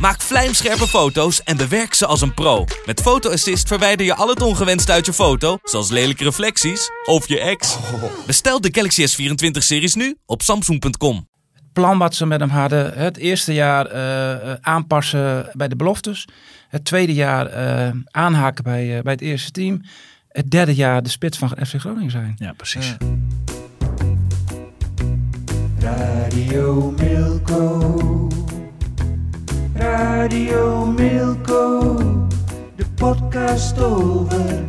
Maak vlijmscherpe foto's en bewerk ze als een pro. Met Photo Assist verwijder je al het ongewenst uit je foto, zoals lelijke reflecties of je ex. Bestel de Galaxy S24-series nu op samsung.com. plan wat ze met hem hadden. Het eerste jaar eh, eh, aanpassen bij de beloftes. Het tweede jaar eh, aanhaken bij, bij het eerste team. Het derde jaar de spits van FC Groningen zijn. Ja, precies. Radio Milko. Radio Milko. De podcast over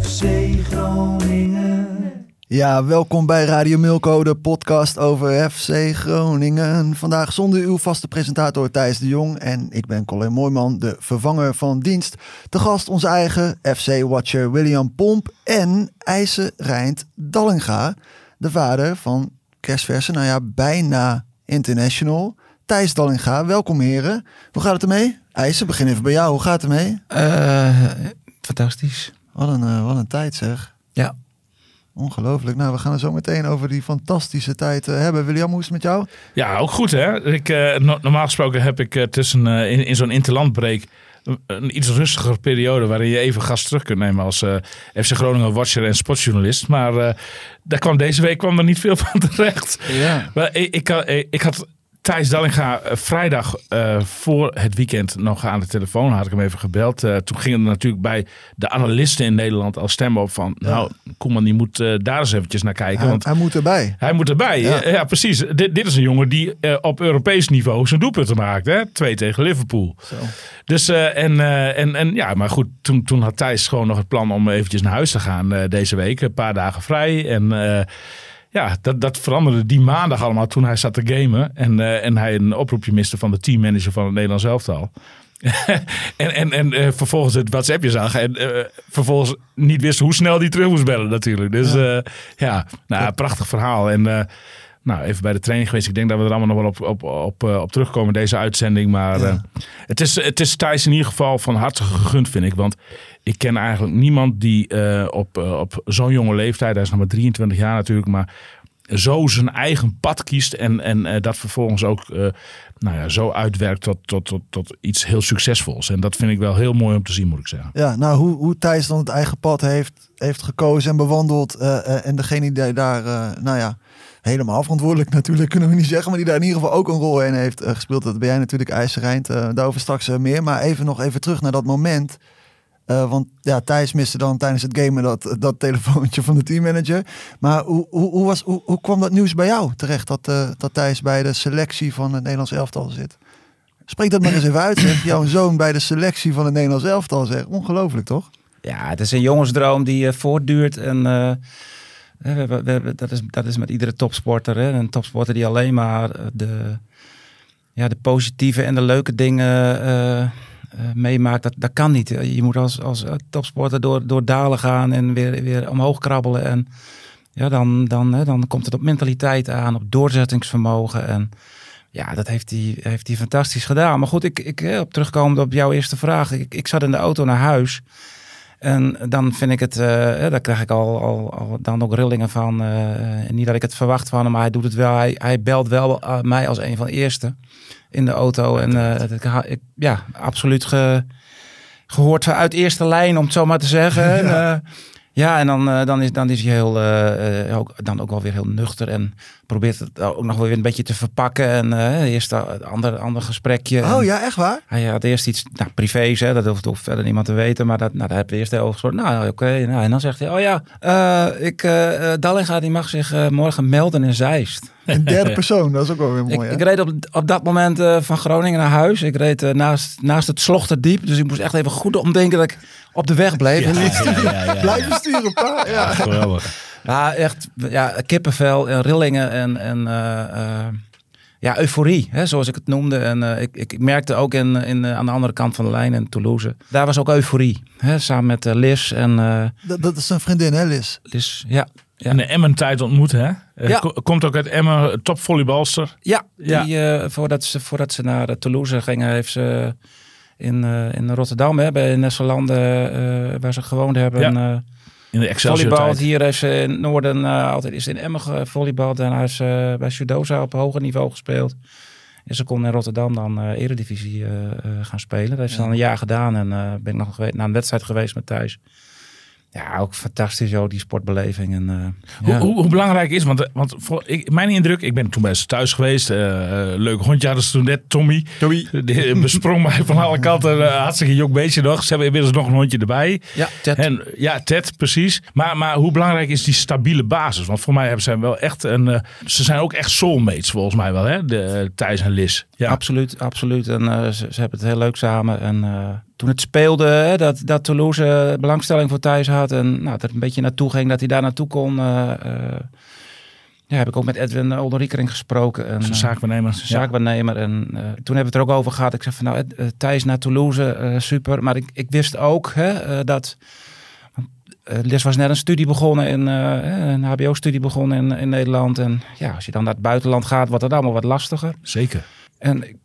FC Groningen. Ja, welkom bij Radio Milko, de podcast over FC Groningen. Vandaag zonder uw vaste presentator Thijs de Jong en ik ben Colin Mooiman, de vervanger van dienst. Te gast onze eigen FC-watcher William Pomp en IJse Rijnd Dallinga, de vader van kerstverse, nou ja, bijna international. Thijs Dallinga, welkom heren. Hoe gaat het ermee? IJse, begin even bij jou. Hoe gaat het ermee? Eh, fantastisch. Wat een, eh, wat een tijd zeg. Ja. Ongelooflijk. Nou, we gaan het zo meteen over die fantastische tijd eh, hebben. William, hoe is het met jou? Ja, ook goed hè. Ik, eh, no- normaal gesproken heb ik tussen in, in zo'n interlandbreak een, een iets rustiger periode waarin je even gas terug kunt nemen als eh, FC Groningen watcher en sportjournalist. Maar eh, daar kwam deze week kwam er niet veel van terecht. Ja. Maar ik, ik, ik had Thijs Dallinga eh, vrijdag eh, voor het weekend nog aan de telefoon. Had ik hem even gebeld. Eh, toen gingen er natuurlijk bij de analisten in Nederland al stemmen op van... Nou, Koeman die moet daar eens eventjes naar kijken. Hij, want hij moet erbij. hij moet erbij. Ja. Ja, precies. Dit, dit is een jongen die op Europees niveau zijn doelpunten maakt. Hè? Twee tegen Liverpool. Dus, en, en, en ja, maar goed, toen, toen had Thijs gewoon nog het plan om eventjes naar huis te gaan deze week. Een paar dagen vrij. En ja, dat, dat veranderde die maandag allemaal toen hij zat te gamen. En, eh, en hij een oproepje miste van de teammanager van het Nederlands elftal. en en, en eh, vervolgens het WhatsAppje zag. En eh, vervolgens niet wist hoe snel die terug moest bellen natuurlijk. Dus ja, ja nou, prachtig verhaal. En nou, even bij de training geweest. Ik denk dat we er allemaal nog wel op, op, op, eh, op terugkomen deze uitzending. Maar eh, het, is, het is Thijs in ieder geval van harte gegund, vind ik. Want ik ken eigenlijk niemand die eh, op, op zo'n jonge leeftijd, hij is nog maar 23 jaar natuurlijk, maar zo zijn eigen pad kiest en, en dat vervolgens ook nou ja, zo uitwerkt tot, tot, tot, tot iets heel succesvols. En dat vind ik wel heel mooi om te zien, moet ik zeggen. Ja, nou, hoe, hoe Thijs dan het eigen pad heeft, heeft gekozen en bewandeld. en degene die daar, nou ja, helemaal verantwoordelijk natuurlijk, kunnen we niet zeggen. Maar die daar in ieder geval ook een rol in heeft eh, gespeeld. Dat ben jij natuurlijk, IJzereind. eh daarover straks eh, meer. Maar even nog even terug naar dat moment. Want ja, Thijs miste dan tijdens het gamen dat, dat telefoontje van de teammanager. Maar hoe, hoe, hoe, was, hoe, hoe kwam dat nieuws bij jou terecht dat, dat Thijs bij de selectie van het Nederlands elftal zit? Spreek dat maar eens even uit, zeg. Jouw zoon bij de selectie van het Nederlands elftal, zeg. Ongelooflijk, toch? Ja, het is een jongensdroom die voortduurt. En we we dat, is, dat is met iedere topsporter. Hè? Een topsporter die alleen maar eh, de, ja, de positieve en de leuke dingen eh, eh, meemaakt. Dat, dat kan niet. Je moet als, als topsporter door, door dalen gaan en weer, weer omhoog krabbelen. En ja, dan, dan, hè, dan komt het op mentaliteit aan, op doorzettingsvermogen. En ja, dat heeft hij, heeft fantastisch gedaan. Maar goed, ik, ik, op terugkomend op jouw eerste vraag. Ik, ik zat in de auto naar huis. En dan vind ik het, eh, daar krijg ik al, al, al dan ook rillingen van. eh, niet dat ik het verwacht van hem, maar hij doet het wel. Hij, hij belt wel eh, mij als een van de eerste in de auto. En ik, ja, absoluut ge, gehoord uit eerste lijn, om het zo maar te zeggen. En, eh, ja, en dan, eh, dan, is, dan is hij heel, eh, eh, ook, dan ook wel weer heel nuchter en probeert het ook nog wel weer een beetje te verpakken. En eerst een ander, ander gesprekje. Oh En- ja, echt waar? hij had eerst iets nou, privés, hè, dat hoeft, hoeft verder niemand te weten. Maar dat, nou, daar hebben we eerst over gesproken. Nou, oké. nou, en dan zegt hij, oh ja, ik, Dallinga die mag zich morgen melden in Zeist. Een derde persoon, dat is ook wel weer mooi. ik reed op, op dat moment van Groningen naar huis. Ik reed naast, naast het Slochterdiep. Dus ik moest echt even goed omdenken dat ik op de weg bleef. En niet- ja, ja, ja. Blijven sturen, pa. Ja. Geweldig. Ja, echt ja, kippenvel en rillingen en, en eh, eh, ja, euforie, hè, zoals ik het noemde. En eh, ik, ik merkte ook in, in, aan de andere kant van de lijn in Toulouse, daar was ook euforie. Hè, samen met Liz en eh, Dat, dat is zijn vriendin, hè, Liz? Liz, ja. Ja. In de Emmen-tijd ontmoet, hè? Ja. Komt ook uit Emmen, topvolleybalster. Ja, Ja. Die, eh, voordat, ze, voordat ze naar Toulouse gingen, heeft ze in, eh, in Rotterdam, hè, bij Nesselanden, eh waar ze gewoond hebben, Ja. eh, In de Excelsior volleybal. Hier heeft ze in het Noorden altijd is in Emmen gevolleybald. Daarna ze bij Sudosa op hoger niveau gespeeld. En ze kon in Rotterdam dan eh Eredivisie eh, gaan spelen. Dat heeft ze dan een jaar gedaan. En ben ik nog geweest, naar een wedstrijd geweest met Thijs. Ja, ook fantastisch, joh, die sportbeleving. En, eh, Hoe, ja. hoe, hoe belangrijk is, want, want voor, ik, mijn indruk, ik ben toen bij ze thuis geweest. eh eh, leuk hondje hadden ze toen net, Tommy. Die besprong mij van alle kanten. eh, hartstikke jong beestje nog. Ze hebben inmiddels nog een hondje erbij. ja, Ted. En, ja, Ted, precies. Maar, maar hoe belangrijk is die stabiele basis? Want voor mij hebben zij wel echt een... eh, ze zijn ook echt soulmates volgens mij wel, hè? De, eh, Thijs en Liz. Ja, Absoluut, absoluut. En eh, ze, ze hebben het heel leuk samen. En eh, toen het speelde, hè, dat, dat Toulouse belangstelling voor Thijs had. En nou, dat er een beetje naartoe ging, dat hij daar naartoe kon. eh, eh, ja, heb ik ook met Edwin Olderikering gesproken. En, zijn eh, zaakwaarnemer. zijn zaakwaarnemer. En eh, toen hebben we het er ook over gehad. Ik zei van nou, Thijs naar Toulouse, super. Maar ik, ik wist ook hè, dat... Liz was net een studie begonnen, in, een hbo-studie begonnen in, in Nederland. En ja, als je dan naar het buitenland gaat, wordt het allemaal wat lastiger. Zeker. En ik-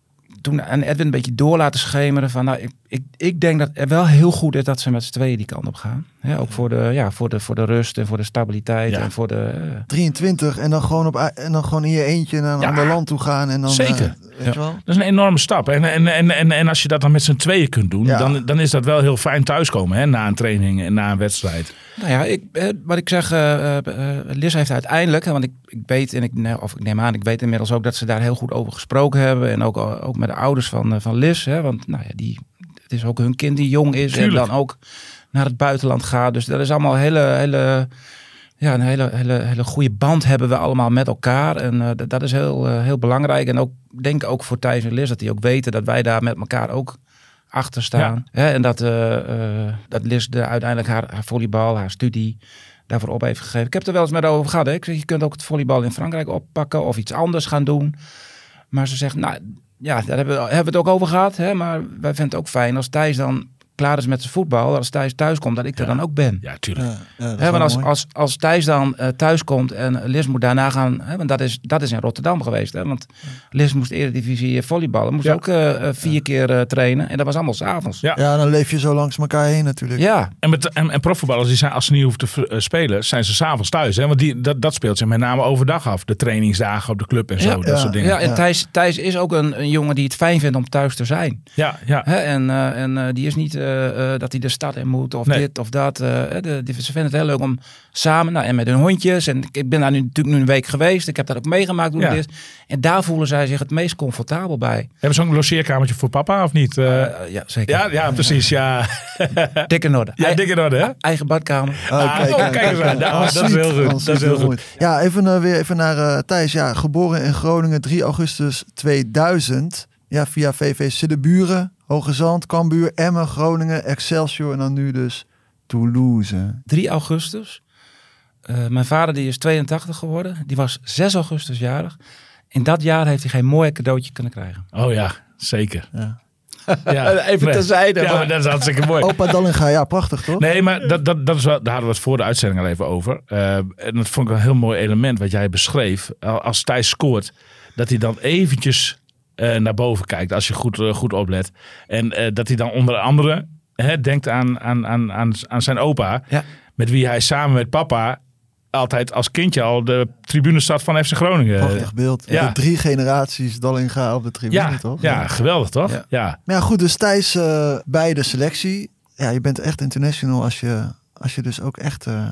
toen aan Edwin een beetje door laten schemeren van, nou, ik, ik, ik denk dat het wel heel goed is dat ze met z'n tweeën die kant op gaan. Hè, ook voor de, ja, voor, de, voor de rust en voor de stabiliteit Ja. en voor de... eh, 23 en dan gewoon, op, en dan gewoon in je eentje naar een Ja. ander land toe gaan. En dan, Zeker. eh, weet je wel? Dat is een enorme stap. En, en, en, en, en als je dat dan met z'n tweeën kunt doen, Ja. dan, dan is dat wel heel fijn thuiskomen. Hè? Na een training en na een wedstrijd. Nou ja, ik, eh, wat ik zeg, eh, eh, eh, Liz heeft uiteindelijk, want ik, ik weet en ik, of ik neem aan, ik weet inmiddels ook dat ze daar heel goed over gesproken hebben. En ook, eh, ook met de ouders van, eh, van Liz. Hè, want nou ja, die, het is ook hun kind die jong is Tuurlijk. en dan ook naar het buitenland gaat. Dus dat is allemaal hele, hele, ja, een hele, hele, hele goede band hebben we allemaal met elkaar. En eh, dat, dat is heel, eh, heel belangrijk. En ook, denk ook voor Thijs en Liz, dat die ook weten dat wij daar met elkaar ook achter staan. Hè, en dat, eh, dat Liz de, uiteindelijk haar, haar volleybal, haar studie daarvoor op heeft gegeven. Ik heb er wel eens met over gehad. Hè. Ik zeg, je kunt ook het volleybal in Frankrijk oppakken of iets anders gaan doen. Maar ze zegt, nou ja, daar hebben we, hebben we het ook over gehad. Hè, maar wij vinden het ook fijn als Thijs dan klaar is met zijn voetbal. Als Thijs thuis komt, dat ik er Ja. dan ook ben. Ja, tuurlijk. Ja, want als, mooi. als, als Thijs dan eh, thuis komt en Liz moet daarna gaan, hè, want dat is, dat is in Rotterdam geweest. Hè, want Liz moest Eredivisie eh, volleyballen, moest Ja. ook eh, vier keer eh, trainen. En dat was allemaal s'avonds. Ja. Ja, dan leef je zo langs elkaar heen natuurlijk. Ja, En, met, en, en profvoetballers, die zijn, als ze niet hoeven te spelen, zijn ze s'avonds thuis. Hè? Want die, dat, dat speelt zich met name overdag af. De trainingsdagen op de club en zo, Ja, dat ja, soort dingen. ja en Ja. Thijs, Thijs is ook een, een jongen die het fijn vindt om thuis te zijn. Ja, ja. Hè, en eh, en eh, die is niet dat hij de stad in moet of Nee. dit of dat. eh, hè, de, die, ze vinden het heel leuk om samen nou, en met hun hondjes. En ik ben daar nu natuurlijk nu een week geweest. Ik heb dat ook meegemaakt hoe Ja. het is. En daar voelen zij zich het meest comfortabel bij. Hebben ze ook een logeerkamertje voor papa of niet? Eh, Eh, ja, zeker. ja, ja, precies. Ja, Dik in orde. ja dik in orde, hè? Eigen badkamer. Oh, Ah, oh, kijk eens aan. Ja, Oh, dat is heel goed. Oh, Dat is heel goed. Ja, even eh, weer even naar eh, Thijs. Ja, geboren in Groningen 3 augustus 2000. Ja, via VV Siddeburen, Hoge Zand, Cambuur, Emmen, Groningen, Excelsior en dan nu dus Toulouse. 3 augustus. Eh, mijn vader die is 82 geworden. Die was 6 augustus jarig. In dat jaar heeft hij geen mooi cadeautje kunnen krijgen. Oh ja, zeker. Ja. Ja. Even Nee. terzijde, Ja, maar- maar dat is hartstikke mooi. Opa Dallinga, ja, prachtig toch? Nee, maar dat, dat, dat is wel, daar hadden we het voor de uitzending al even over. Eh, en dat vond ik een heel mooi element wat jij beschreef. Al- Als Thijs scoort, dat hij dan eventjes naar boven kijkt als je goed, eh, goed oplet. En eh, dat hij dan onder andere hè, denkt aan, aan, aan, aan, aan zijn opa. Ja. Met wie hij samen met papa altijd als kindje al de tribune zat van FC Groningen. Prachtig beeld. ja. De drie generaties Dallinga op de tribune, ja, toch? ja, geweldig toch? Ja. Ja. Maar ja, goed, dus Thijs eh, bij de selectie. Ja, je bent echt international als je, als je dus ook echt eh,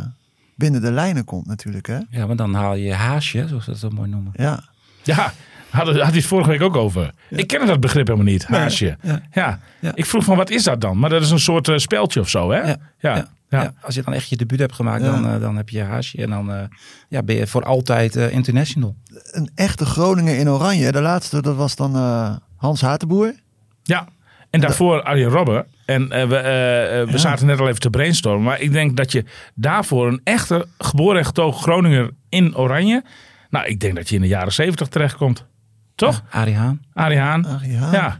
binnen de lijnen komt natuurlijk, hè? Ja, maar dan haal je je haasje, zoals ze dat zo mooi noemen. Ja. Ja, had, had hij het vorige week ook over. Ik ken dat begrip helemaal niet, haasje. Ja. Ja. Ja. Ik vroeg van, wat is dat dan? Maar dat is een soort eh, speldje of zo, hè? Ja. Ja. Ja. Ja. Ja, als je dan echt je debuut hebt gemaakt, Ja. dan, eh, dan heb je je haasje. En dan eh, ja, ben je voor altijd international. Een echte Groningen in oranje. De laatste, dat was dan eh, Hans Hatenboer. Ja, en daarvoor Arjen Robben. En eh, we, we Ja. zaten net al even te brainstormen. Maar ik denk dat je daarvoor een echte geboren en getogen Groninger in Oranje. Nou, ik denk dat je in de jaren zeventig terechtkomt. Toch? Arie Haan. Arie Haan. Ach, ja. Ja.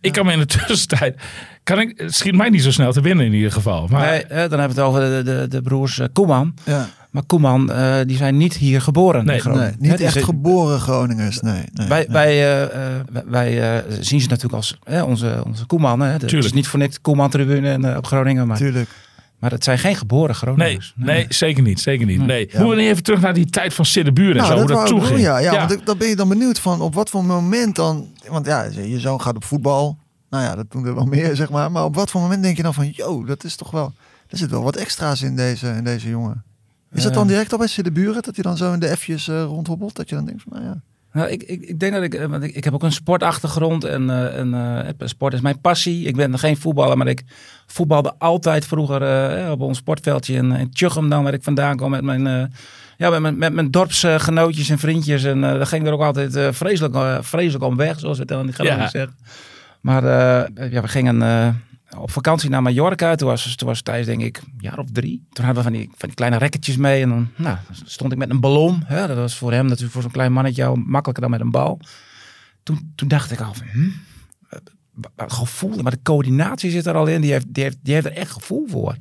Ik kan me in de tussentijd. Kan ik, het schiet mij niet zo snel te binnen in ieder geval. Maar Nee, dan hebben we het over de, de, de broers eh, Koeman. Ja. Maar Koeman, eh, die zijn niet hier geboren. Nee, in Groningen. Nee, niet die echt geboren Groningers. Nee, nee, Wij, nee. wij, eh, eh, wij- eh, zien ze natuurlijk als hè, onze, onze Koeman. Hè. Het is Tuurlijk. niet voor niks Koeman-tribune en, op Groningen. Maar, Tuurlijk. Maar het zijn geen geboren nee, Groningers. nee, zeker niet. Zeker niet. Nee. Ja. Moeten we even terug naar die tijd van Siddeburen en Nou, zo. Hoe dat. Ja, ja, want dan ben je dan benieuwd van op wat voor moment dan... Want ja, je zoon gaat op voetbal. Nou ja, dat doen er wel meer, zeg maar. Maar op wat voor moment denk je dan van... Yo, dat is toch wel... Er zit wel wat extra's in deze, in deze jongen. Is dat dan direct al bij de buren Dat hij dan zo in de F'jes eh, rondhobbelt? Dat je dan denkt van, nou ja... Nou, ik, ik, ik denk dat ik, eh, want ik, ik heb ook een sportachtergrond en, en eh, sport is mijn passie. Ik ben geen voetballer, maar ik voetbalde altijd vroeger op ons sportveldje in, in Tjuchem dan, waar ik vandaan kwam met mijn, ja, met mijn, met mijn dorpsgenootjes en vriendjes. En daar ging er ook altijd vreselijk, vreselijk om weg, zoals we het dan in Groningen Ja. zeggen. Maar ja, we gingen op vakantie naar Mallorca. Toen was, toen was Thijs denk ik een jaar of drie. Toen hadden we van die, van die kleine racketjes mee. En dan nou, stond ik met een ballon. Ja, dat was voor hem natuurlijk voor zo'n klein mannetje al makkelijker dan met een bal. Toen, toen dacht ik al. Hm, eh, gevoel, maar de coördinatie zit er al in. Die heeft, die heeft, die heeft er echt gevoel voor.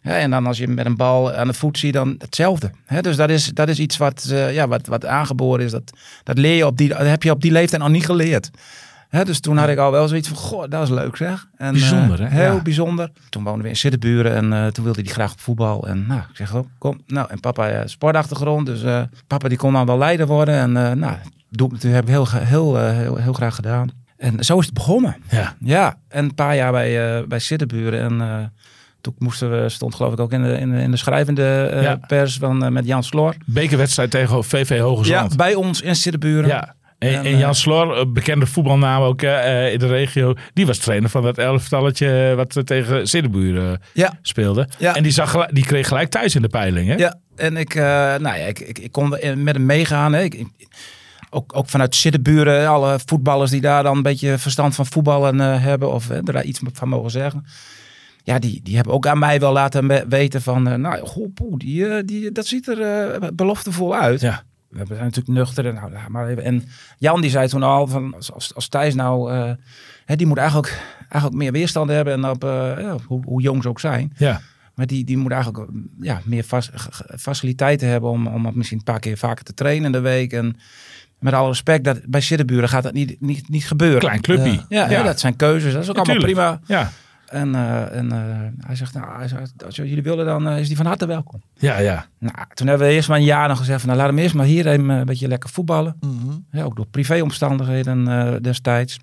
En dan als je met een bal aan de voet ziet, dan hetzelfde. Hè, dus dat is, dat is iets wat, eh, ja, wat, wat aangeboren is. Dat, dat leer je op die, dat heb je op die leeftijd nog niet geleerd. Dus toen had ik al wel zoiets van, goh, dat is leuk zeg. En, Bijzonder, eh? Heel Ja. bijzonder. Toen woonden we in Siddeburen en eh, toen wilde hij graag op voetbal. En nou, ik zeg, oh, kom. Nou, en papa eh, sportachtergrond. Dus papa die kon dan wel leider worden. En nou, doe, dat heb ik heel, heel, heel, heel graag gedaan. En zo is het begonnen. Ja. Ja, en een paar jaar bij, bij Siddeburen. En toen moesten we, stond geloof ik ook in de, in de, in de schrijvende Ja. pers van, met Jan Sloor. Bekerwedstrijd tegen VV Hoge Ja, bij ons in Siddeburen. Ja. En, En, en eh, Jan Slor, een bekende voetbalnaam ook eh, in de regio, die was trainer van dat elftalletje eh, wat eh, tegen Siddeburen Ja. speelde. Ja. En die, zag, die kreeg gelijk thuis in de peiling. Hè? Ja, en ik, eh, nou ja, ik, ik, ik kon met hem meegaan. Hè. Ik, ook, ook vanuit Siddeburen, alle voetballers die daar dan een beetje verstand van voetballen eh, hebben of eh, er daar iets van mogen zeggen. Ja, die, die hebben ook aan mij wel laten weten van, eh, nou, goh, die, eh, die, dat ziet er eh, beloftevol uit. Ja. We zijn natuurlijk nuchter. En, nou, maar even. en Jan die zei toen al, van, als, als, als Thijs nou, eh, hè, die moet eigenlijk, eigenlijk meer weerstand hebben. En op, eh, ja, hoe, hoe jong ze ook zijn. Ja. Maar die, die moet eigenlijk ja, meer faciliteiten hebben om, om misschien een paar keer vaker te trainen in de week. En met alle respect, dat, bij Siddeburen gaat dat niet, niet, niet gebeuren. Klein clubje. Ja, ja, dat zijn keuzes. Dat is ook allemaal prima. Ja. En, eh, en eh, hij zegt, nou, hij zegt, als jullie willen, dan eh, is die van harte welkom. Ja, ja. Nou, toen hebben we eerst maar een jaar nog gezegd van, nou, laat hem eerst maar hier even een beetje lekker voetballen. Mhm. Ja, ook door privéomstandigheden eh, destijds.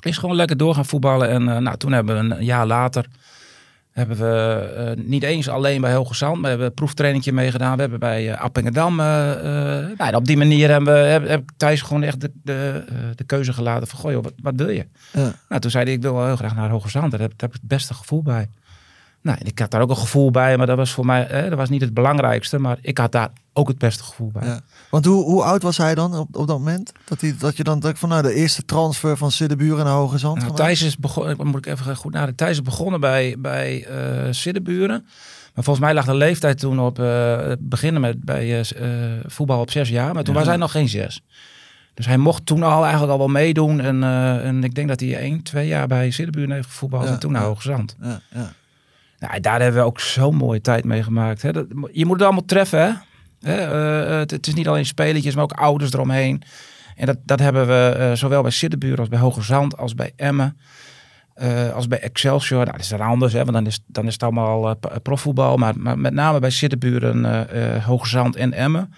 Is gewoon lekker door gaan voetballen. En eh, nou, toen hebben we een jaar later... hebben we eh, niet eens alleen bij Hoge Zand... maar hebben we een proeftrainingje meegedaan. We hebben bij eh, Appingedam... eh, nou, en op die manier hebben we heb, heb Thijs gewoon echt de, de, de keuze gelaten van... Goh, joh, wat, wat wil je? Nou, toen zei hij, ik wil wel heel graag naar Hoge Zand. Daar heb, daar heb ik het beste gevoel bij. Nou, ik had daar ook een gevoel bij, maar dat was voor mij eh, dat was niet het belangrijkste. Maar ik had daar ook het beste gevoel bij. Ja. Want hoe, hoe oud was hij dan op, op dat moment? Dat, hij, dat je dan dacht van nou, de eerste transfer van Siddeburen naar Hoge Zand. Nou? Thijs is begonnen, moet ik even goed nadenken. Thijs is begonnen bij, bij eh Siddeburen. Maar volgens mij lag de leeftijd toen op eh, beginnen met bij eh, eh, voetbal op zes jaar. Maar toen was hij nog geen zes. Dus hij mocht toen al eigenlijk al wel meedoen. En, eh, en ik denk dat hij één, twee jaar bij Siddeburen heeft gevoetbald. Ja, en toen naar ja. Hoge Zand. Ja, ja. Nou, daar hebben we ook zo'n mooie tijd mee gemaakt. Hè. Dat, je moet het allemaal treffen. Hè? Hè, eh, het, het is niet alleen spelletjes, maar ook ouders eromheen. En dat, dat hebben we eh, zowel bij Siddebuur als bij Hoge Zand als bij Emmen. eh, als bij Excelsior. Nou, dat is dan anders, hè, want dan is, dan is het allemaal eh, profvoetbal. Maar, maar met name bij Siddeburen, eh eh, Hoge Zand en Emmen.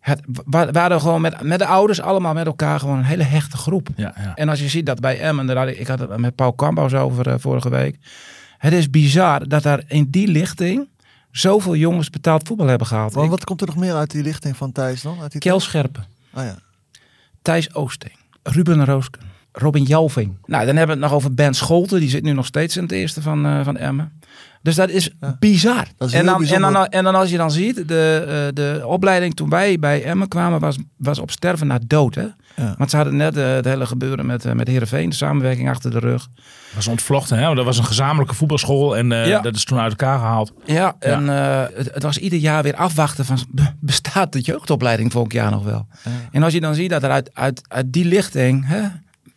Het, wa- waren we gewoon met, met de ouders allemaal met elkaar gewoon een hele hechte groep. Ja, ja. En als je ziet dat bij Emmen, daar had ik, ik had het met Paul Kambouws over eh, vorige week. Het is bizar dat daar in die lichting zoveel jongens betaald voetbal hebben gehaald. Ik- wat komt er nog meer uit die lichting van Thijs dan? Uit die Kel Scherpen, Oh ja. Thijs Oosting, Ruben Roosken, Robin Jalving. Nou, dan hebben we het nog over Ben Scholten. Die zit nu nog steeds in het eerste van, eh, van Emmen. Dus dat is bizar. Dat is en, dan, en, dan, en dan als je dan ziet, de, eh, de opleiding toen wij bij Emmen kwamen, was, was op sterven na dood. Hè? Ja. Want ze hadden net eh, het hele gebeuren met, eh, met Heerenveen, de samenwerking achter de rug. was ontvlochten, hè? Dat was een gezamenlijke voetbalschool en eh, Ja. dat is toen uit elkaar gehaald. Ja, en eh, het, het was ieder jaar weer afwachten van be- bestaat de jeugdopleiding volgend jaar nog wel. En als je dan ziet dat er uit, uit, uit die lichting, hè,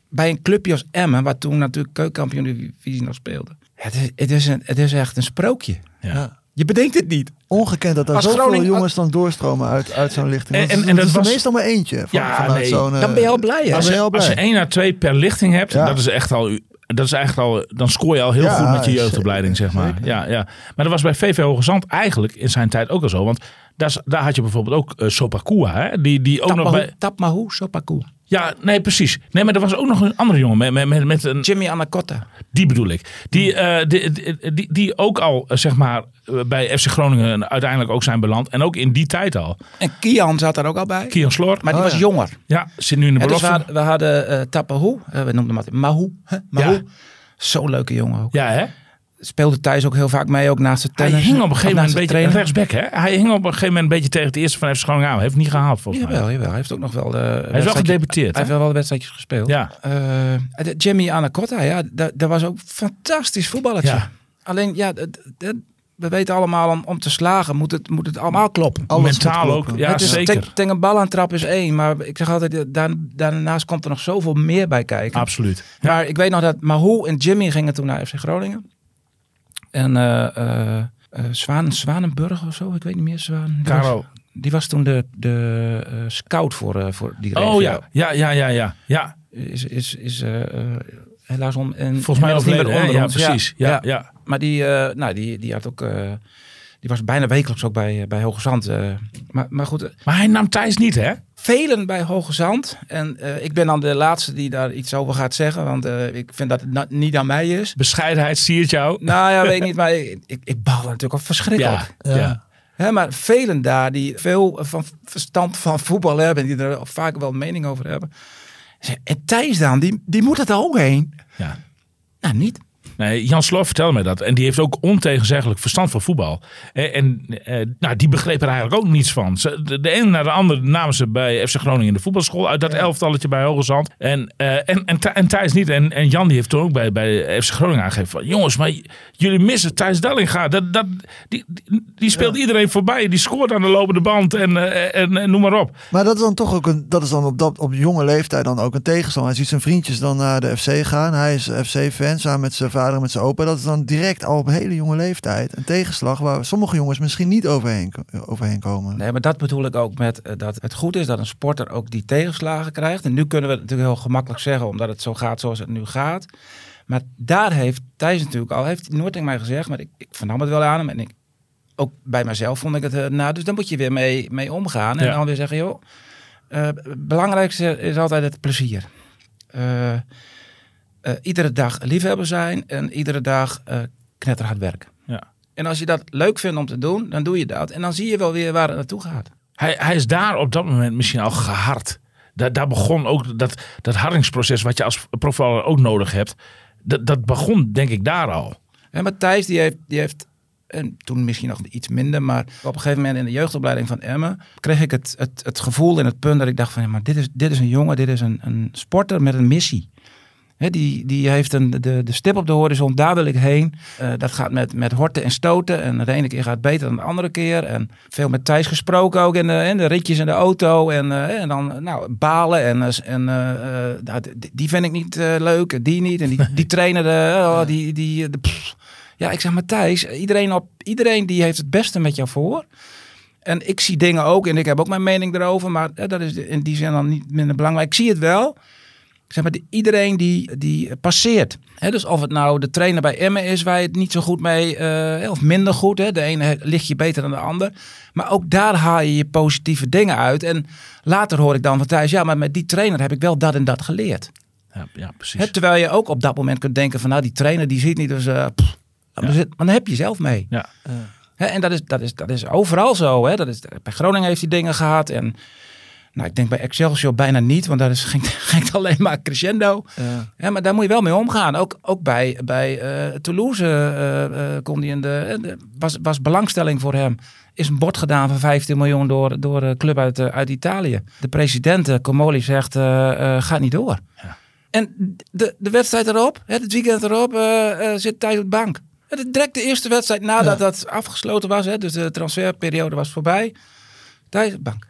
bij een clubje als Emmen, waar toen natuurlijk keukenkampioen divisie nog speelde. Het is, het, is een, het is echt een sprookje. Ja. Je bedenkt het niet. Ongekend dat er zoveel Groningen- jongens dan doorstromen uit, uit zo'n lichting. En- en- en dat dat is er was- meestal maar eentje. Van, Ja, vanuit nee. zo'n, eh, Dan ben je al blij. Hè? Dan Als ben je, je al als je blij. 1 à 2 per lichting hebt, Ja. dat is echt al. Dat is eigenlijk al, dan scoor je al heel Ja, goed met je zeker, jeugdopleiding, zeg maar. zeker. Ja, ja. Maar dat was bij VV Hoge Zand eigenlijk in zijn tijd ook al zo. Want daar, daar had je bijvoorbeeld ook eh, Sopakua, hè? Die, die ook nog bij. Tapmahu, Sopaku. Ja, nee, precies. Nee, maar er was ook nog een andere jongen met, met, met, met een. Jimmy Anacotta. Die bedoel ik. Die, eh, die, die, die, die ook al, eh, zeg maar, eh, bij FC Groningen uiteindelijk ook zijn beland. En ook in die tijd al. En Kian zat daar ook al bij. Kian Slor. Maar die Oh, was ja. jonger. Ja, zit nu in de dus we, belofte. hadden- we hadden eh Tapahu, eh, we noemden hem altijd? Mahu. Ja. Zo'n leuke jongen ook. Ja, hè? Speelde thuis ook heel vaak mee, ook naast de Hij tennis. hing op een gegeven moment een de beetje rechtsback, hè? Hij hing op een gegeven moment een beetje tegen het eerste van FC Groningen aan. Hij heeft niet gehaald, volgens mij. Jawel, jawel. Hij heeft ook nog wel de Hij is wel gedebuteerd, Hij heeft wel wedstrijdjes gespeeld. Ja. Eh, de Jimmy Anacotta, ja, dat, dat was ook fantastisch voetballertje. Ja. Alleen, ja, we weten allemaal, om, om te slagen moet het, moet het allemaal kloppen. Alles Mentaal ook. Ja, het is zeker. Tegen, een bal aan trap is één, maar ik zeg altijd, daar, daarnaast komt er nog zoveel meer bij kijken. Absoluut. Maar ik weet nog dat Mahu en Jimmy gingen toen naar FC Groningen. En eh eh, eh, Zwaan, Zwanenburg of zo, ik weet niet meer. Zwaan, die, Caro. was, die was toen de, de eh, scout voor, eh, voor die regio. Oh ja. Ja, ja, ja, ja. Ja, Is, is, is eh, helaas om. En, volgens mij inmiddels niet meer overleden. onder Ja, ons. precies. Ja, ja. Maar die, nou, die, die had ook. die was bijna wekelijks ook bij, bij Hoge Zand. maar, maar goed, Maar hij nam Thijs niet, hè? Velen bij Hoge Zand. En eh, ik ben dan de laatste die daar iets over gaat zeggen. Want eh, ik vind dat het niet aan mij is. Bescheidenheid siert jou. Nou ja, weet ik niet. Maar ik, ik, ik bal natuurlijk al verschrikkelijk. Ja, ja. Hè, maar velen daar die veel van verstand van voetbal hebben. Die er vaak wel een mening over hebben. En Thijs dan, die, die moet het er ook heen. ja. Nou, niet. Nee, Jan Sloor vertelde mij dat. En die heeft ook ontegenzeggelijk verstand van voetbal. En, en eh, nou, die begreep er eigenlijk ook niets van. Ze, de, de ene naar de andere namen ze bij FC Groningen in de voetbalschool. Uit dat elftalletje bij Hoge Zand. En, eh, en, en, en Thijs niet. En, en Jan die heeft toen ook bij, bij FC Groningen aangegeven. Van, Jongens, maar jullie missen Thijs Dellinga. Dat, dat, die, die, die speelt iedereen voorbij. Die scoort aan de lopende band. En, eh, en, en noem maar op. Maar dat is dan toch ook een, dat is dan op, dat, op jonge leeftijd dan ook een tegenstander. Hij ziet zijn vriendjes dan naar de FC gaan. Hij is FC-fan samen met zijn vader en met zijn opa. Dat is dan direct al op hele jonge leeftijd een tegenslag waar sommige jongens misschien niet overheen, overheen komen. Nee, maar dat bedoel ik ook met eh, dat het goed is dat een sporter ook die tegenslagen krijgt. En nu kunnen we het natuurlijk heel gemakkelijk zeggen, omdat het zo gaat zoals het nu gaat. Maar daar heeft Thijs natuurlijk al, heeft nooit tegen mij gezegd, maar ik, ik vernam het wel aan hem. En ik, ook bij mezelf vond ik het, nou, dus daar moet je weer mee, mee omgaan. En Ja. dan weer zeggen, joh, eh, het belangrijkste is altijd het plezier. Eh, eh, iedere dag liefhebber zijn en iedere dag eh knetterhard werken. Ja. En als je dat leuk vindt om te doen, dan doe je dat. En dan zie je wel weer waar het naartoe gaat. Hij, hij is daar op dat moment misschien al gehard. Daar, daar begon ook dat, dat hardingsproces wat je als profiler ook nodig hebt. Dat, dat begon denk ik daar al. En Matthijs, die heeft, die heeft en toen misschien nog iets minder, maar op een gegeven moment in de jeugdopleiding van Emmen kreeg ik het, het, het gevoel in het punt dat ik dacht van, ja, maar dit is, dit is een jongen, dit is een, een sporter met een missie. Die, die heeft een, de, de stip op de horizon, daar wil ik heen. Eh, dat gaat met, met horten en stoten. En de ene keer gaat het beter dan de andere keer. En veel met Thijs gesproken ook in de, de ritjes in de auto. En, eh, en dan nou, balen. En, eh, en nou, die- vind ik niet leuk. En die niet. En die, die trainer, de, oh, die, die, de. Ja, ik zeg maar Thijs, iedereen, op, iedereen die heeft het beste met jou voor. En ik zie dingen ook en ik heb ook mijn mening erover. Maar dat is in die zin dan niet minder belangrijk. Ik zie het wel. Ik zeg maar, iedereen die, die passeert. Hè, dus of het nou de trainer bij Emmen is waar je het niet zo goed mee, eh, of minder goed. Hè, de ene ligt je beter dan de ander. Maar ook daar haal je je positieve dingen uit. En later hoor ik dan van Thijs, ja, maar met die trainer heb ik wel dat en dat geleerd. Ja, ja precies. Terwijl je ook op dat moment kunt denken van, nou, die trainer die ziet niet, dus eh, pff, maar dan heb je zelf mee. Ja. En dat is, dat, is, dat is overal zo. Hè? Dat is, bij Groningen heeft hij dingen gehad. En Nou, ik denk bij Excelsior bijna niet, want daar is, ging, ging het alleen maar crescendo. Ja. Ja, maar daar moet je wel mee omgaan. Ook, ook bij, bij eh, Toulouse eh, eh, kon hij in de, was, was belangstelling voor hem. Is een bod gedaan van 15 miljoen door, door een club uit, uit Italië. De president, Comoli, zegt, gaat niet door. En de, de wedstrijd erop, het weekend erop, zit Thijs op de bank. Het direct de eerste wedstrijd nadat Ja. dat afgesloten was. Hè, dus de transferperiode was voorbij. Thijs op de bank.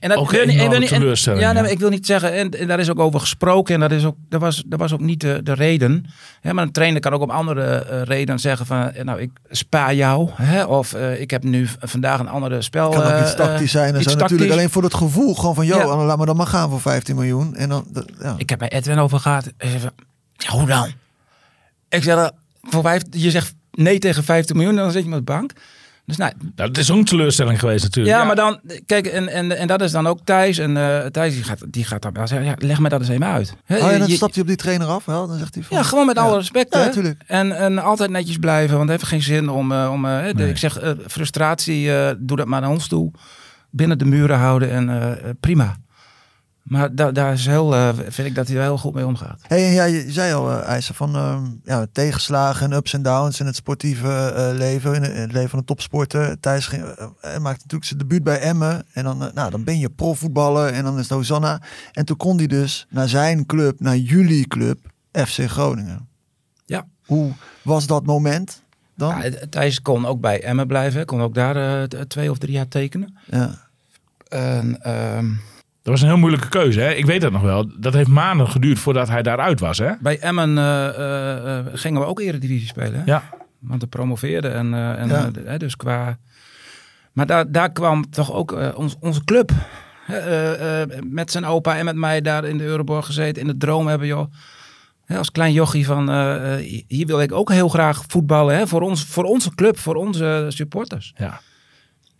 En Ook een enorme teleurstelling, Ja, nee, ik wil niet zeggen, en, en daar is ook over gesproken. En dat, is ook, dat, was, dat was ook niet de, de reden. Hè, maar een trainer kan ook om andere eh, redenen zeggen van... eh, Nou, ik spaar jou. Hè, of eh, ik heb nu vandaag een andere spel. kan ook iets tactisch zijn en zo natuurlijk. Alleen voor het gevoel gewoon van, joh, Ja. laat me dan maar gaan voor 15 miljoen. En dan, dat- ja. Ik heb bij Edwin over gehad. Hij zei ja, hoe dan? Ik zeg, voor vijf, je zegt nee tegen 15 miljoen, dan zit je met de bank. Dus nou, Nou, dat is ook een teleurstelling geweest natuurlijk. ja, maar dan, kijk, en, en, en dat is dan ook Thijs. En eh Thijs die gaat, die gaat dan wel zeggen, ja, leg me dat eens even uit. Hè, Oh ja, dan je- stapt hij op die trainer af. Wel? Dan zegt hij van, ja, gewoon met alle respect. Ja, hè. natuurlijk. En, en altijd netjes blijven, want het heeft geen zin om... eh, om eh, de-. Ik zeg, frustratie, eh, doe dat maar naar ons toe. Binnen de muren houden en prima. Maar da, daar is heel, eh, vind ik dat hij er heel goed mee omgaat. Hey, ja, je zei al, eh IJzer, van ehm, ja, tegenslagen en ups en downs in het sportieve eh, leven, in het, leven van een topsporter. Thijs ging, maakte natuurlijk zijn debuut bij Emmen en dan, nou, dan ben je profvoetballer en dan is het Hosanna. En toen kon hij dus naar zijn club, naar jullie club, FC Groningen. Ja. Hoe was dat moment dan? Ja, Thijs kon ook bij Emmen blijven. Kon ook daar twee of drie jaar tekenen. Ja. En, ehm, Dat was een heel moeilijke keuze. Hè? Ik weet dat nog wel. Dat heeft maanden geduurd voordat hij daaruit was. Hè? bij Emmen eh, eh, eh, gingen we ook eredivisie spelen. Hè? Ja. Want we promoveerden. En, eh, en, Ja. hè, dus qua... Maar daar, daar kwam toch ook ons, onze club. eh, eh, met zijn opa en met mij daar in de Euroborg gezeten. In de droom hebben, joh. Hè, als klein jochie van, hier wil ik ook heel graag voetballen. Hè, voor, ons, voor onze club, voor onze supporters. ja.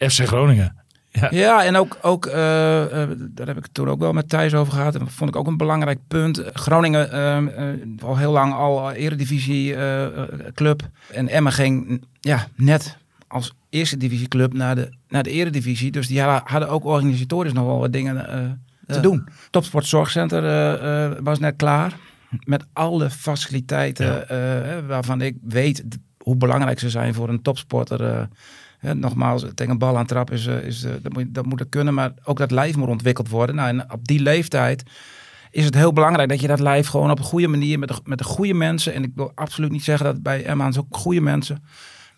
FC Groningen. Ja. Ja, en ook, ook eh, eh, daar heb ik het toen ook wel met Thijs over gehad. En dat vond ik ook een belangrijk punt. Groningen, eh, eh, al heel lang al eredivisie club. En Emma ging ja, net als eerste divisieclub naar de, naar de eredivisie. Dus die hadden, ook organisatorisch nog wel wat dingen te Ja. doen. Topsport Zorgcenter was net klaar. Met alle faciliteiten Ja. waarvan ik weet hoe belangrijk ze zijn voor een topsporter. Hè, nogmaals, tegen een bal aan trap is, eh, is, eh, dat, moet, dat moet er kunnen, maar ook dat lijf moet ontwikkeld worden. Nou, en op die leeftijd is het heel belangrijk dat je dat lijf gewoon op een goede manier met de, met de goede mensen. En ik wil absoluut niet zeggen dat bij Emma's ook goede mensen.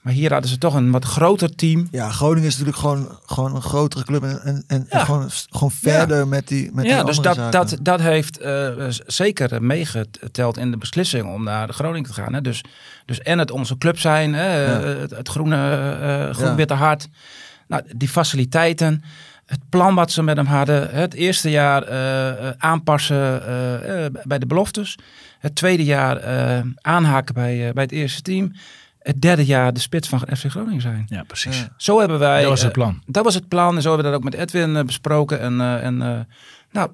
Maar hier hadden ze toch een wat groter team. ja, Groningen is natuurlijk gewoon, gewoon een grotere club en, en, en Ja. gewoon, gewoon verder met die met die ja, dus andere dat, zaken. dat, dat heeft eh, zeker meegeteld in de beslissing om naar Groningen te gaan. Hè. Dus, dus en het onze club zijn, hè, Ja. eh, het, het groene, eh, groen Ja. witte hart. Nou, die faciliteiten, het plan wat ze met hem hadden. Het eerste jaar aanpassen bij de beloftes. Het tweede jaar aanhaken bij, bij het eerste team. Het derde jaar de spits van FC Groningen zijn. Ja, precies. Ja. Zo hebben wij. Dat was het eh, plan. dat was het plan. En zo hebben we dat ook met Edwin eh, besproken. En, eh, en eh, nou,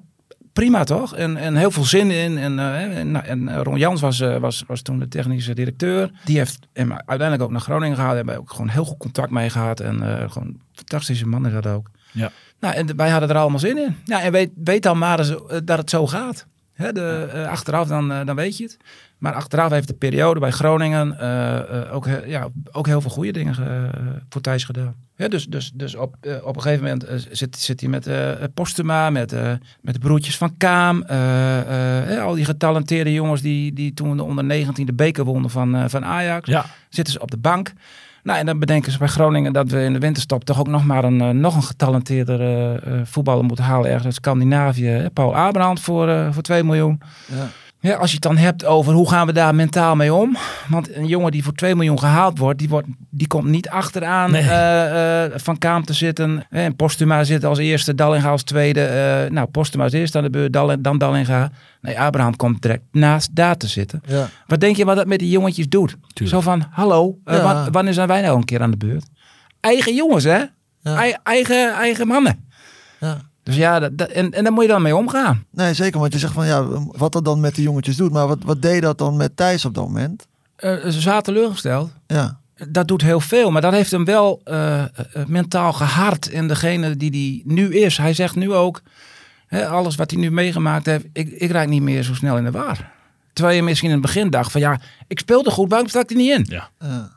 prima toch? En, en heel veel zin in. En, en, nou, en Ron Jans was, eh, was, was toen de technische directeur. Die heeft hem uiteindelijk ook naar Groningen gehaald. Daar hebben wij ook gewoon heel goed contact mee gehad. En eh, gewoon een fantastische man is dat ook. Ja. Nou, en wij hadden er allemaal zin in. Ja, en weet, weet dan maar eens, dat het zo gaat. De, eh, achteraf dan, eh, dan weet je het. Maar achteraf heeft de periode bij Groningen eh, ook, ja, ook heel veel goede dingen ge- voor Thijs gedaan. Dus dus, dus op, op een gegeven moment zit, zit hij met Postuma, met, met de broertjes van Kaam. al die getalenteerde jongens die, die toen de onder 19 de beker wonnen van, van Ajax. Ja. Zitten ze op de bank. Nou, en dan bedenken ze bij Groningen dat we in de winterstop toch ook nog maar een, eh, nog een getalenteerder eh, eh, voetballer moeten halen ergens uit Scandinavië. Paul Abraham voor, voor 2 miljoen. Ja. Ja, als je het dan hebt over hoe gaan we daar mentaal mee om. Want een jongen die voor 2 miljoen gehaald wordt, die, wordt, die komt niet achteraan Nee. eh, eh, van Kaam te zitten. Eh, En Postuma zit als eerste, Dallinga als tweede. Nou, Postuma is eerst aan de beurt, Dal- dan Dallinga. Nee, Abraham komt direct naast daar te zitten. Ja. Wat denk je wat dat met die jongetjes doet? Tuurlijk. Zo van, hallo, Ja. wanneer zijn wij nou een keer aan de beurt? Eigen jongens, hè? Ja. Eigen, eigen mannen. Ja. Dus ja, dat, dat- en, en daar moet je dan mee omgaan. Nee, zeker. Want je zegt van ja, wat dat dan met de jongetjes doet. Maar wat, wat deed dat dan met Thijs op dat moment? Eh, ze zaten teleurgesteld. Ja. dat doet heel veel. Maar dat heeft hem wel eh, eh, mentaal gehard in degene die hij nu is. Hij zegt nu ook, hè, alles wat hij nu meegemaakt heeft, ik, ik rijd niet meer zo snel in de war. Terwijl je misschien in het begin dacht van ja, ik speelde goed, waarom sta ik er niet in? Ja. Ja.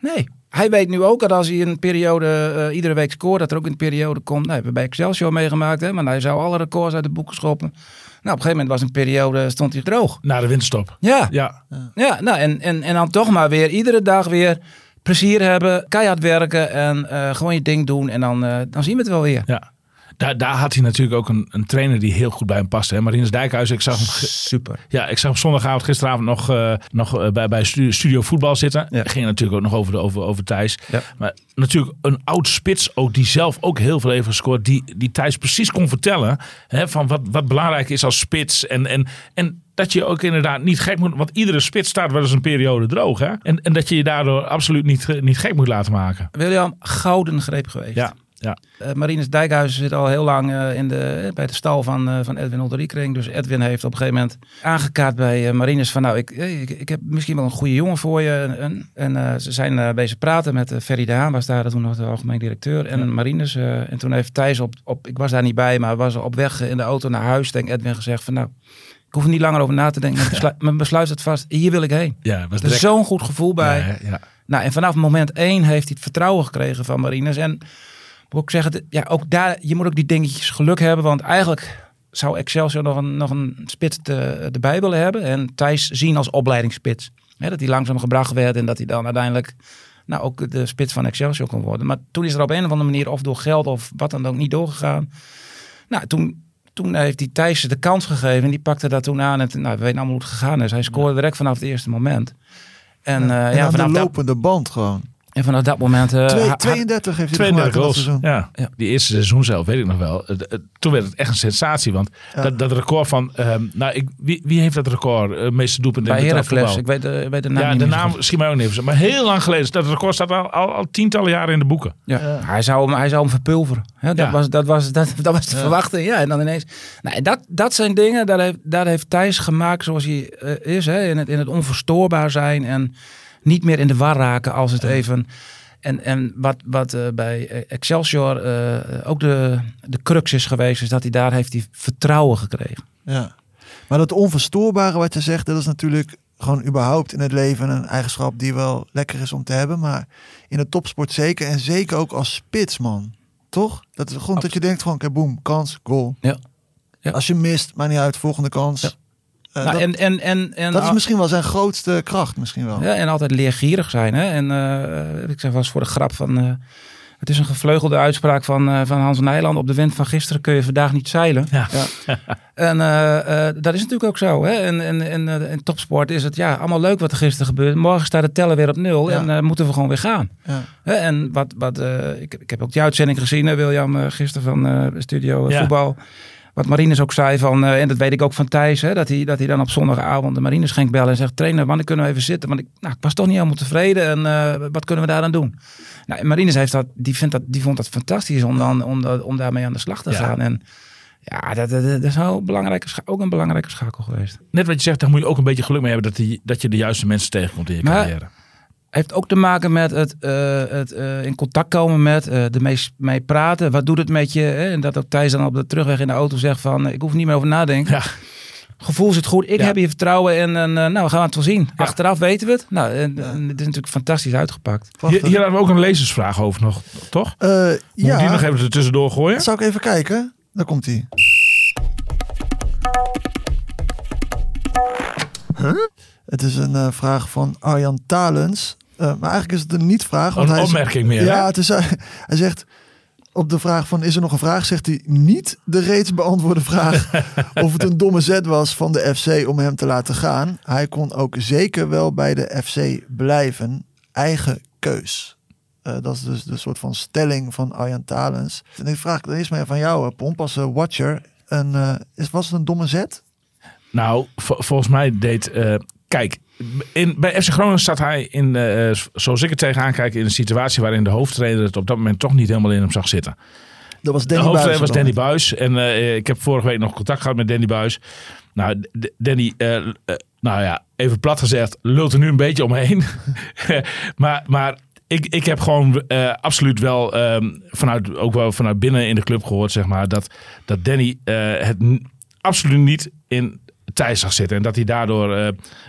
Nee. Hij weet nu ook dat als hij een periode eh, iedere week scoort, dat er ook een periode komt. Nou, hebben we bij Excelsior meegemaakt, hè, maar hij zou alle records uit de boeken schoppen. Nou, op een gegeven moment was een periode, stond hij droog. Na de winterstop. Ja, Ja. ja nou, en, en, en dan toch maar weer iedere dag weer plezier hebben, keihard werken en eh, gewoon je ding doen. En dan, eh, dan zien we het wel weer. ja. Daar, daar had hij natuurlijk ook een, een trainer die heel goed bij hem paste. Hè? Marinus Dijkhuizen, ik zag hem Super. Ja, ik zag op zondagavond gisteravond nog, eh, nog eh, bij, bij Studio, Voetbal zitten. Ja. Ging natuurlijk ook nog over, de, over, over Thijs. Ja. Maar natuurlijk een oud spits, ook die zelf ook heel veel heeft gescoord. Die, die Thijs precies kon vertellen hè, van wat, wat belangrijk is als spits. En, en, en dat je ook inderdaad niet gek moet... Want iedere spits staat wel eens een periode droog. Hè? En, en dat je je daardoor absoluut niet, niet gek moet laten maken. William, gouden greep geweest. Ja, ja. Eh, Marinus Dijkhuizen zit al heel lang eh, in de, bij de stal van, eh, van Edwin Olderikring. Dus Edwin heeft op een gegeven moment aangekaart bij eh, Marinus van... nou, ik, eh, ik, ik heb misschien wel een goede jongen voor je. En, en, eh, ze zijn eh, bezig praten met eh, Ferry de Haan, was daar toen nog de algemeen directeur. En Marinus. eh, en toen heeft Thijs op, op... Ik was daar niet bij, maar was op weg in de auto naar huis. Denk Edwin gezegd van nou... Ik hoef er niet langer over na te denken. Mijn besluit, mijn besluit vast. Hier wil ik heen. ja was Er zo'n goed gevoel bij. Ja, ja. Nou, en vanaf moment één heeft hij het vertrouwen gekregen van Marines. En moet ik zeggen, ja, ook daar, je moet ook die dingetjes geluk hebben. Want eigenlijk zou Excelsior nog een, nog een spits te, erbij willen hebben. En Thijs zien als opleidingsspits. Dat hij langzaam gebracht werd en dat hij dan uiteindelijk nou, ook de spits van Excelsior kon worden. Maar toen is er op een of andere manier, of door geld of wat dan ook, niet doorgegaan. Nou, toen, toen heeft hij Thijs de kans gegeven en die pakte dat toen aan. En nou, we weten allemaal hoe het gegaan is. Hij scoorde direct vanaf het eerste moment. En, eh, ja, aan vanaf de dat, lopende band gewoon. En vanaf dat moment... eh, Twee- ha- ha- 32 heeft hij er 32 gemaakt in dat goals. seizoen. Ja. Ja. Die eerste seizoen zelf, weet ik nog wel. Het- het- Toen werd het echt een sensatie. Want Ja. dat, dat record van... ehm, nou, ik, wie, wie heeft dat record? eh meeste doelpunten bij in Heracles. Ik weet, weet de naam Ja, niet de naam schiet mij ook niet even. Maar heel lang geleden. Dat record staat al, al, al tientallen jaren in de boeken. Ja. Hij, zou hem, hij zou hem verpulveren. Hè, dat, Ja. was, dat, was, dat, dat was te Ja. verwachten. Ja, en dan ineens... Nou, dat, dat zijn dingen, daar heeft, daar heeft Thijs gemaakt zoals hij eh, is. Hè, in, het, in het onverstoorbaar zijn en niet meer in de war raken als het even... En, en wat, wat eh, bij Excelsior eh, ook de, de crux is geweest, is dat hij daar heeft hij vertrouwen gekregen. Ja. Maar dat onverstoorbare wat je zegt, dat is natuurlijk gewoon überhaupt in het leven een eigenschap die wel lekker is om te hebben. Maar in de topsport zeker. En zeker ook als spitsman. Toch? Dat is gewoon dat je denkt gewoon, oké, boem, kans, goal. Ja. Ja. Als je mist, maakt niet uit, volgende kans. Ja. Eh, Nou, dat, en, en, en, en, dat is misschien wel zijn grootste kracht, misschien wel. Ja, en altijd leergierig zijn. Hè? En eh, ik zeg wel eens voor de grap van... eh, het is een gevleugelde uitspraak van, eh, van Hans Nijland. Op de wind van gisteren kun je vandaag niet zeilen. Ja. En eh, eh, dat is natuurlijk ook zo. Hè? En, en, en eh, in topsport is het ja, allemaal leuk wat er gisteren gebeurt. Morgen staat de teller weer op nul. Ja. En eh, moeten we gewoon weer gaan. Ja. Hè? En wat, wat, eh, ik, ik heb ook die uitzending gezien, William, gisteren van eh, Studio Ja. Voetbal. Wat Marines ook zei van, eh, en dat weet ik ook van Thijs, hè, dat, hij, dat hij dan op zondagavond de Marines ging bellen en zegt, trainer, wanneer kunnen we even zitten? Want ik, nou, ik was toch niet helemaal tevreden en eh, wat kunnen we daaraan doen? Nou, Marines heeft dat, die, vindt dat, die vond dat fantastisch om, dan, om, dat- om daarmee aan de slag te Ja. gaan. En ja, dat, dat, dat is wel een belangrijke, ook een belangrijke schakel geweest. Net wat je zegt, daar moet je ook een beetje geluk mee hebben dat, die, dat je de juiste mensen tegenkomt in je Maar- carrière. Heeft ook te maken met het, eh, het eh, in contact komen met, eh de mee, mee praten. Wat doet het met je? Hè? En dat ook Thijs dan op de terugweg in de auto zegt van, ik hoef niet meer over nadenken. Ja. Gevoel zit goed, ik Ja. heb hier vertrouwen in en nou, we gaan het wel zien. Ja. Achteraf weten we het. Nou, en, en het is natuurlijk fantastisch uitgepakt. Hier, hadden we ook een lezersvraag over nog, toch? Eh, Moet ik die nog ja, even er tussendoor gooien? zou ik even kijken? Daar komt hij. Het is een eh, vraag van Arjan Talens. Eh, maar eigenlijk is het een niet-vraag. want Oh, een hij opmerking meer, Ja, hè? het is, hij zegt op de vraag van is er nog een vraag, zegt hij niet de reeds beantwoorde vraag of het een domme zet was van de FC om hem te laten gaan. Hij kon ook zeker wel bij de FC blijven. Eigen keus. Eh, dat is dus de soort van stelling van Arjan Talens. En ik vraag dan eerst maar van jou, eh, Pomp, als eh, watcher. En, eh, is, was het een domme zet? Nou, vo- volgens mij deed... eh, kijk, in, bij FC Groningen staat hij in, eh, zoals ik het tegenaan kijk, in een situatie waarin de hoofdtrainer het op dat moment toch niet helemaal in hem zag zitten. Dat was De Danny hoofdtrainer was. Danny Buis. En eh, ik heb vorige week nog contact gehad met Danny Buis. Nou, Danny, eh, nou ja, even plat gezegd, lult er nu een beetje omheen. maar, maar ik, ik heb gewoon absoluut wel ehm, vanuit, ook wel vanuit binnen in de club gehoord, zeg maar, dat, dat Danny het absoluut niet in Thijs zag zitten. En dat hij daardoor eh,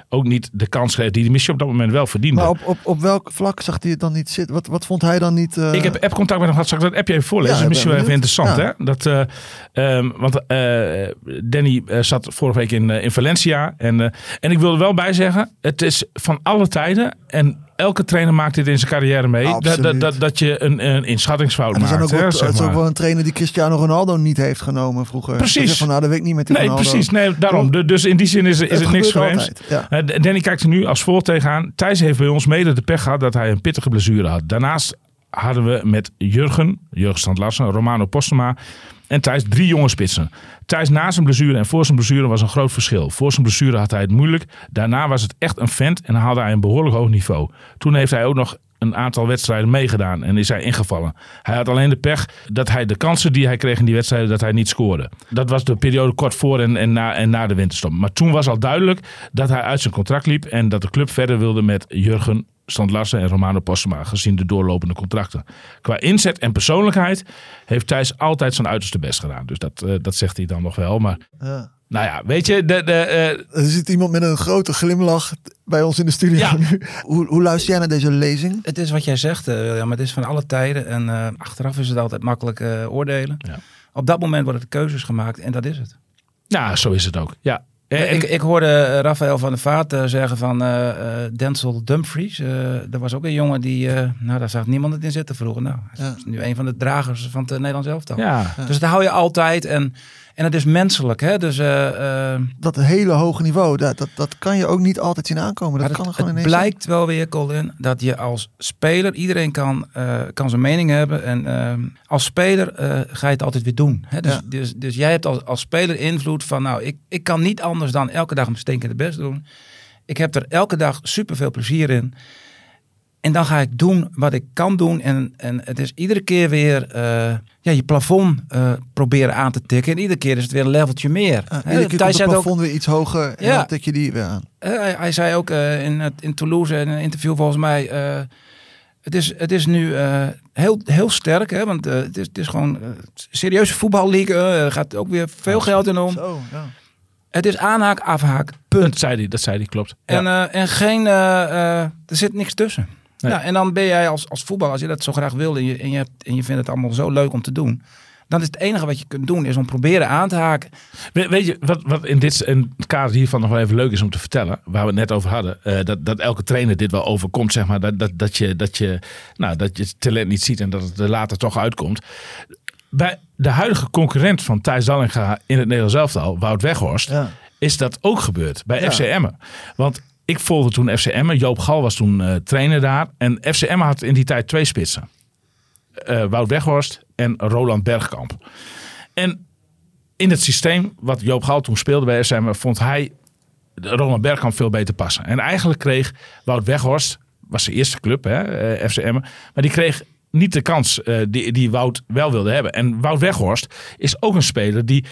ook niet de kans kreeg die hij misschien op dat moment wel verdiende. Maar op, op, op welk vlak zag hij het dan niet zitten? Wat, wat vond hij dan niet... eh, Ik heb appcontact met hem gehad. Zal ik dat appje even voorlezen? Ja, dat is misschien wel even interessant. Hè? Dat, eh, ehm, want Danny zat vorige week in, in Valencia. En, en ik wil er wel bij zeggen. Het is van alle tijden. En elke trainer maakt dit in zijn carrière mee. Dat, dat, dat, dat je een, een inschattingsfout En zijn maakt. hè, zeg het is ook wel een trainer die Cristiano Ronaldo niet heeft genomen vroeger. Precies. Van, nou, dat weet ik niet met die Nee, Ronaldo. precies. Nee, daarom. De- Dus in die zin is, is het, Het niks vreemds. ja. Eh, Danny kijkt er nu als volgt tegenaan. Thijs heeft bij ons mede de pech gehad dat hij een pittige blessure had. Daarnaast hadden we met Jurgen, Jurgen Standlassen, Romano Postema en Thijs drie jonge spitsen. Thijs na zijn blessure en voor zijn blessure was een groot verschil. Voor zijn blessure had hij het moeilijk. Daarna was het echt een vent en haalde hij een behoorlijk hoog niveau. Toen heeft hij ook nog een aantal wedstrijden meegedaan en is hij ingevallen. Hij had alleen de pech dat hij de kansen die hij kreeg in die wedstrijden, dat hij niet scoorde. Dat was de periode kort voor en, en, na, en na de winterstop. Maar toen was al duidelijk dat hij uit zijn contract liep en dat de club verder wilde met Jurgen Standlassen en Romano Postema, gezien de doorlopende contracten. Qua inzet en persoonlijkheid heeft Thijs altijd zijn uiterste best gedaan. Dus dat, eh, dat zegt hij dan nog wel. Maar Ja. nou ja, weet je, de, de, eh, Er zit iemand met een grote glimlach bij ons in de studio Ja. nu. Hoe, hoe luister jij naar deze lezing? Het is wat jij zegt, eh, William. Het is van alle tijden. En eh, achteraf is het altijd makkelijk eh, oordelen. Ja. Op dat moment worden de keuzes gemaakt en dat is het. nou, zo is het ook. Ja. En, ik, ik hoorde eh, Rafael van der Vaart eh, zeggen van eh, eh, Denzel Dumfries. eh er was ook een jongen die, eh, nou daar zag niemand het in zitten vroeger. Nou, hij Ja. is nu een van de dragers van het Nederlands elftal. ja. Dus dat hou je altijd en, en het is menselijk. Hè? Dus eh, eh, Dat hele hoge niveau, dat, dat, dat kan je ook niet altijd zien aankomen. Dat Maar kan er het, gewoon het ineens blijkt wel weer, Colin, dat je als speler, iedereen kan, eh, kan zijn mening hebben. En als speler ga je het altijd weer doen. Hè? Dus, Ja. dus, dus jij hebt als, als speler invloed van, nou, ik, ik kan niet anders dan elke dag mijn stinkende best doen. Ik heb er elke dag super veel plezier in. En dan ga ik doen wat ik kan doen. En, en het is iedere keer weer eh, ja, je plafond eh, proberen aan te tikken. En iedere keer is het weer een leveltje meer. Hè, iedere keer komt het ook- plafond weer iets hoger en Ja. dan tik je die weer aan. eh, hij, hij zei ook eh, in, het- in Toulouse in een interview volgens mij. eh, het, is, het is nu eh, heel, heel sterk, hè, want het, is, het is gewoon serieuze voetballeague. er gaat ook weer veel geld in om. Zo, ja. Het is aanhaak, afhaak, punt. Dat zei hij, dat zei hij, klopt. En, en geen, er zit niks tussen. Nee. Ja, en dan ben jij als, als voetbal, als je dat zo graag wil en je, en, je hebt, en je vindt het allemaal zo leuk om te doen. Dan is het enige wat je kunt doen, is om proberen aan te haken. We- weet je, wat, wat in dit in het kader hiervan nog wel even leuk is om te vertellen, waar we het net over hadden, eh, dat, dat elke trainer dit wel overkomt, zeg maar, dat, dat, dat, je, dat, je, nou, dat je het talent niet ziet en dat het er later toch uitkomt. Bij de huidige concurrent van Thijs Dallinga in het Nederlands elftal, Wout Weghorst, Ja. is dat ook gebeurd bij Ja. FC Emmen. Want ik volgde toen FC Emmen. Joop Gal was toen eh, trainer daar. En FC Emmen had in die tijd twee spitsen. Eh, Wout Weghorst en Roland Bergkamp. En in het systeem wat Joop Gal toen speelde bij FC Emmen... vond hij Roland Bergkamp veel beter passen. En eigenlijk kreeg Wout Weghorst... was zijn eerste club, hè, eh, FC Emmen... maar die kreeg niet de kans die, die Wout wel wilde hebben. En Wout Weghorst is ook een speler die...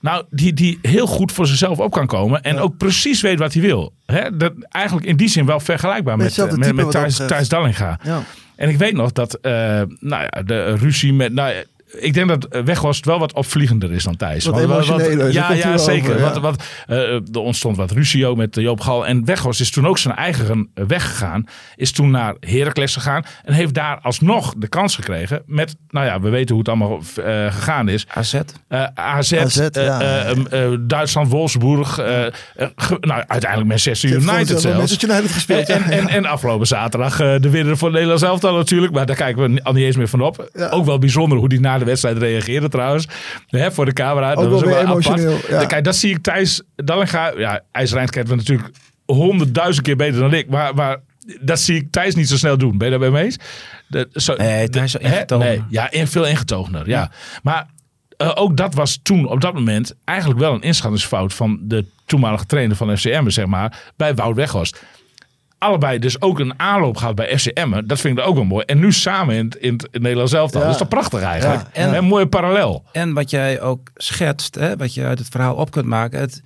Nou, die, die heel goed voor zichzelf op kan komen. En ook precies weet wat hij wil. Hè? Dat, eigenlijk in die zin wel vergelijkbaar met, Hetzelfde met, met dat Thijs, Dallinga. Ja. En ik weet nog dat eh, nou ja, de ruzie met. Nou, ik denk dat Weghorst wel wat opvliegender is dan Thijs. Wat zo ja, ja zeker. over, ja. Want, want, eh, er ontstond wat ruzie ook met Joop Gal. En Weghorst is toen ook zijn eigen weg gegaan. Is toen naar Heracles gegaan. En heeft daar alsnog de kans gekregen. Met, nou ja, we weten hoe het allemaal eh, gegaan is. AZ. Eh, AZ, AZ, eh, ja. eh, eh, Duitsland, Wolfsburg. eh, eh, ge- nou, uiteindelijk Manchester United zelf met zelfs. Manchester United gespeeld. En, ja. en, en afgelopen zaterdag eh, de winnaar voor het Nederlands elftal natuurlijk. Maar daar kijken we al niet eens meer van op. Ja. Ook wel bijzonder hoe die na de wedstrijd reageerde trouwens. Hè, voor de camera. Ook wel weer apart. emotioneel, ja. Kijk, dat zie ik Thijs Dallinga. Ja, IJsrijnd we natuurlijk honderdduizend keer beter dan ik. Maar, maar dat zie ik Thijs niet zo snel doen. Ben je daarbij mee eens? Dat, zo, Nee, Thijs is hè? ingetogener. Nee, ja, in- veel ingetogener. Ja. Maar eh, ook dat was toen op dat moment eigenlijk wel een inschattingsfout van de toenmalige trainer van FCM, zeg maar, bij Wout Weghorst. Allebei dus ook een aanloop gehad bij FCM. Dat vind ik ook wel mooi. En nu samen in het, in het Nederlands elftal. Ja. Dat is toch prachtig eigenlijk? Ja, En een mooie parallel. En wat jij ook schetst, hè, wat je uit het verhaal op kunt maken. Het,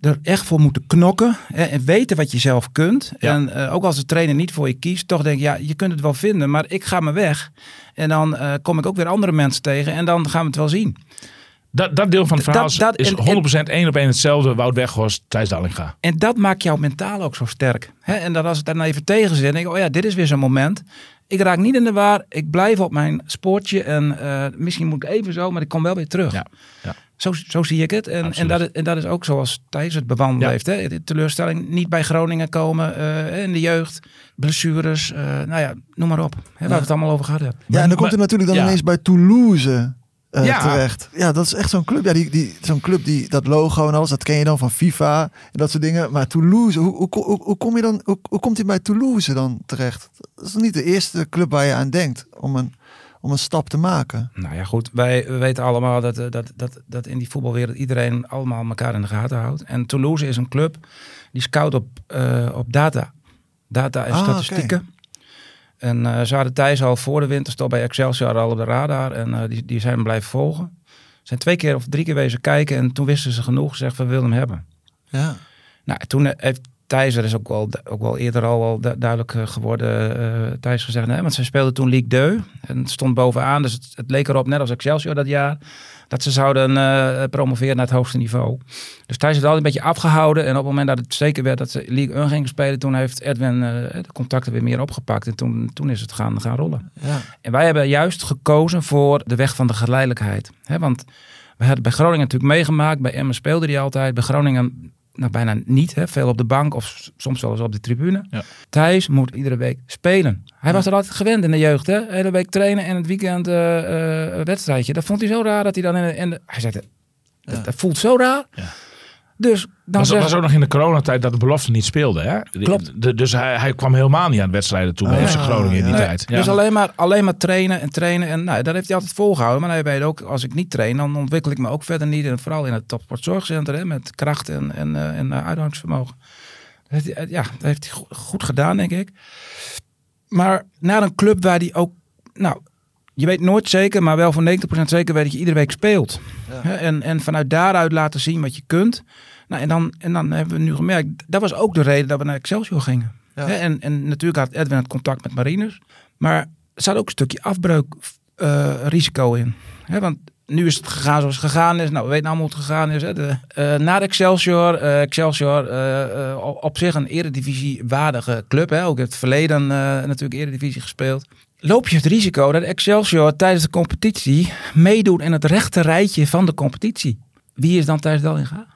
er echt voor moeten knokken hè, en weten wat je zelf kunt. Ja. En eh, ook als de trainer niet voor je kiest, toch denk je, ja, je kunt het wel vinden, maar ik ga me weg. En dan eh, kom ik ook weer andere mensen tegen en dan gaan we het wel zien. Dat, dat deel van het verhaal is- dat- is en- 100% één op één hetzelfde. Wout Weghorst, Thijs Dallinga. En dat maakt jou mentaal ook zo sterk. Hè? En dat als het dan even tegen zit, denk ik, oh ja, dit is weer zo'n moment. Ik raak niet in de war, ik blijf op mijn sportje en eh, misschien moet ik even zo, maar ik kom wel weer terug. Ja, ja. Zo, zo zie ik het. En, en, dat, is- en dat is ook zoals Thijs het bewandeld Ja. heeft. Hè? De teleurstelling, niet bij Groningen komen eh, in de jeugd, blessures, eh, nou ja, noem maar op. Hè, waar we het allemaal over gehad hebben. Ja, en dan komt hij natuurlijk dan ja. ineens bij Toulouse eh, Ja. terecht. Ja, dat is echt zo'n club. Ja, die, die, zo'n club die dat logo en alles, dat ken je dan van FIFA en dat soort dingen. Maar Toulouse, hoe, hoe, hoe, hoe kom je dan, hoe, hoe komt hij bij Toulouse dan terecht? Dat is niet de eerste club waar je aan denkt om een, om een stap te maken. Nou ja, goed. Wij we weten allemaal dat, eh, dat, dat, dat in die voetbalwereld iedereen allemaal elkaar in de gaten houdt. En Toulouse is een club die scout op, eh, op data. Data en Ah, statistieken. En eh ze hadden Thijs al voor de winterstop bij Excelsior al op de radar. En eh, die, die zijn hem blijven volgen. Ze zijn twee keer of drie keer wezen kijken. En toen wisten ze genoeg. Ze zeggen, we willen hem hebben. Ja. Nou, toen heeft Thijs, dat is ook wel, ook wel eerder al wel du- duidelijk eh, geworden, eh Thijs gezegd, nee, want ze speelden toen Ligue 2 en het stond bovenaan, dus het, het leek erop, net als Excelsior dat jaar, dat ze zouden eh, promoveren naar het hoogste niveau. Dus Thijs heeft altijd een beetje afgehouden en op het moment dat het zeker werd dat ze Ligue 1 gingen spelen, toen heeft Edwin eh, de contacten weer meer opgepakt en toen, toen is het gaan, gaan rollen. Ja. En wij hebben juist gekozen voor de weg van de geleidelijkheid. Hè, want we hadden bij Groningen natuurlijk meegemaakt. Bij Emmen speelde hij altijd. Bij Groningen nou, bijna niet. Hè, veel op de bank of soms wel eens op de tribune. Ja. Thijs moet iedere week spelen. Hij was er altijd gewend in de jeugd. Hè? Hele week trainen en het weekend eh, wedstrijdje. Dat vond hij zo raar dat hij dan in de... In de hij zei, dat, dat, dat voelt zo raar. Ja. Dus dan was, zeg was ook nog in de coronatijd dat de belofte niet speelde. Hè? Klopt. de- dus hij, hij kwam helemaal niet aan wedstrijden toe bij Ah, Groningen in die ja. tijd. Ja. Dus alleen maar, alleen maar trainen en trainen. En nou, dat heeft hij altijd volgehouden. Maar hij weet ook, als ik niet train, dan ontwikkel ik me ook verder niet. En vooral in het topsportzorgcentrum, met kracht en, en, eh, en eh, uithoudingsvermogen. Dat heeft hij, eh, ja, dat heeft hij go- goed gedaan, denk ik. Maar naar een club waar hij ook, nou, je weet nooit zeker, maar wel voor 90% zeker weet dat je iedere week speelt. En, en vanuit daaruit laten zien wat je kunt. Nou, en, dan, en dan hebben we nu gemerkt, dat was ook de reden dat we naar Excelsior gingen. Ja. En, en natuurlijk had Edwin het contact met Mariners. Maar er zat ook een stukje afbreukrisico in. Hè, want nu is het gegaan zoals het gegaan is. Nou, we weten allemaal hoe het gegaan is. Hè. De, eh, naar Excelsior. eh, Excelsior eh, eh, op- zich een eredivisie-waardige club. Hè. Ook in het verleden eh, natuurlijk eredivisie gespeeld. Loop je het risico dat Excelsior tijdens de competitie meedoet in het rechte rijtje van de competitie. Wie is dan Thijs Dallinga?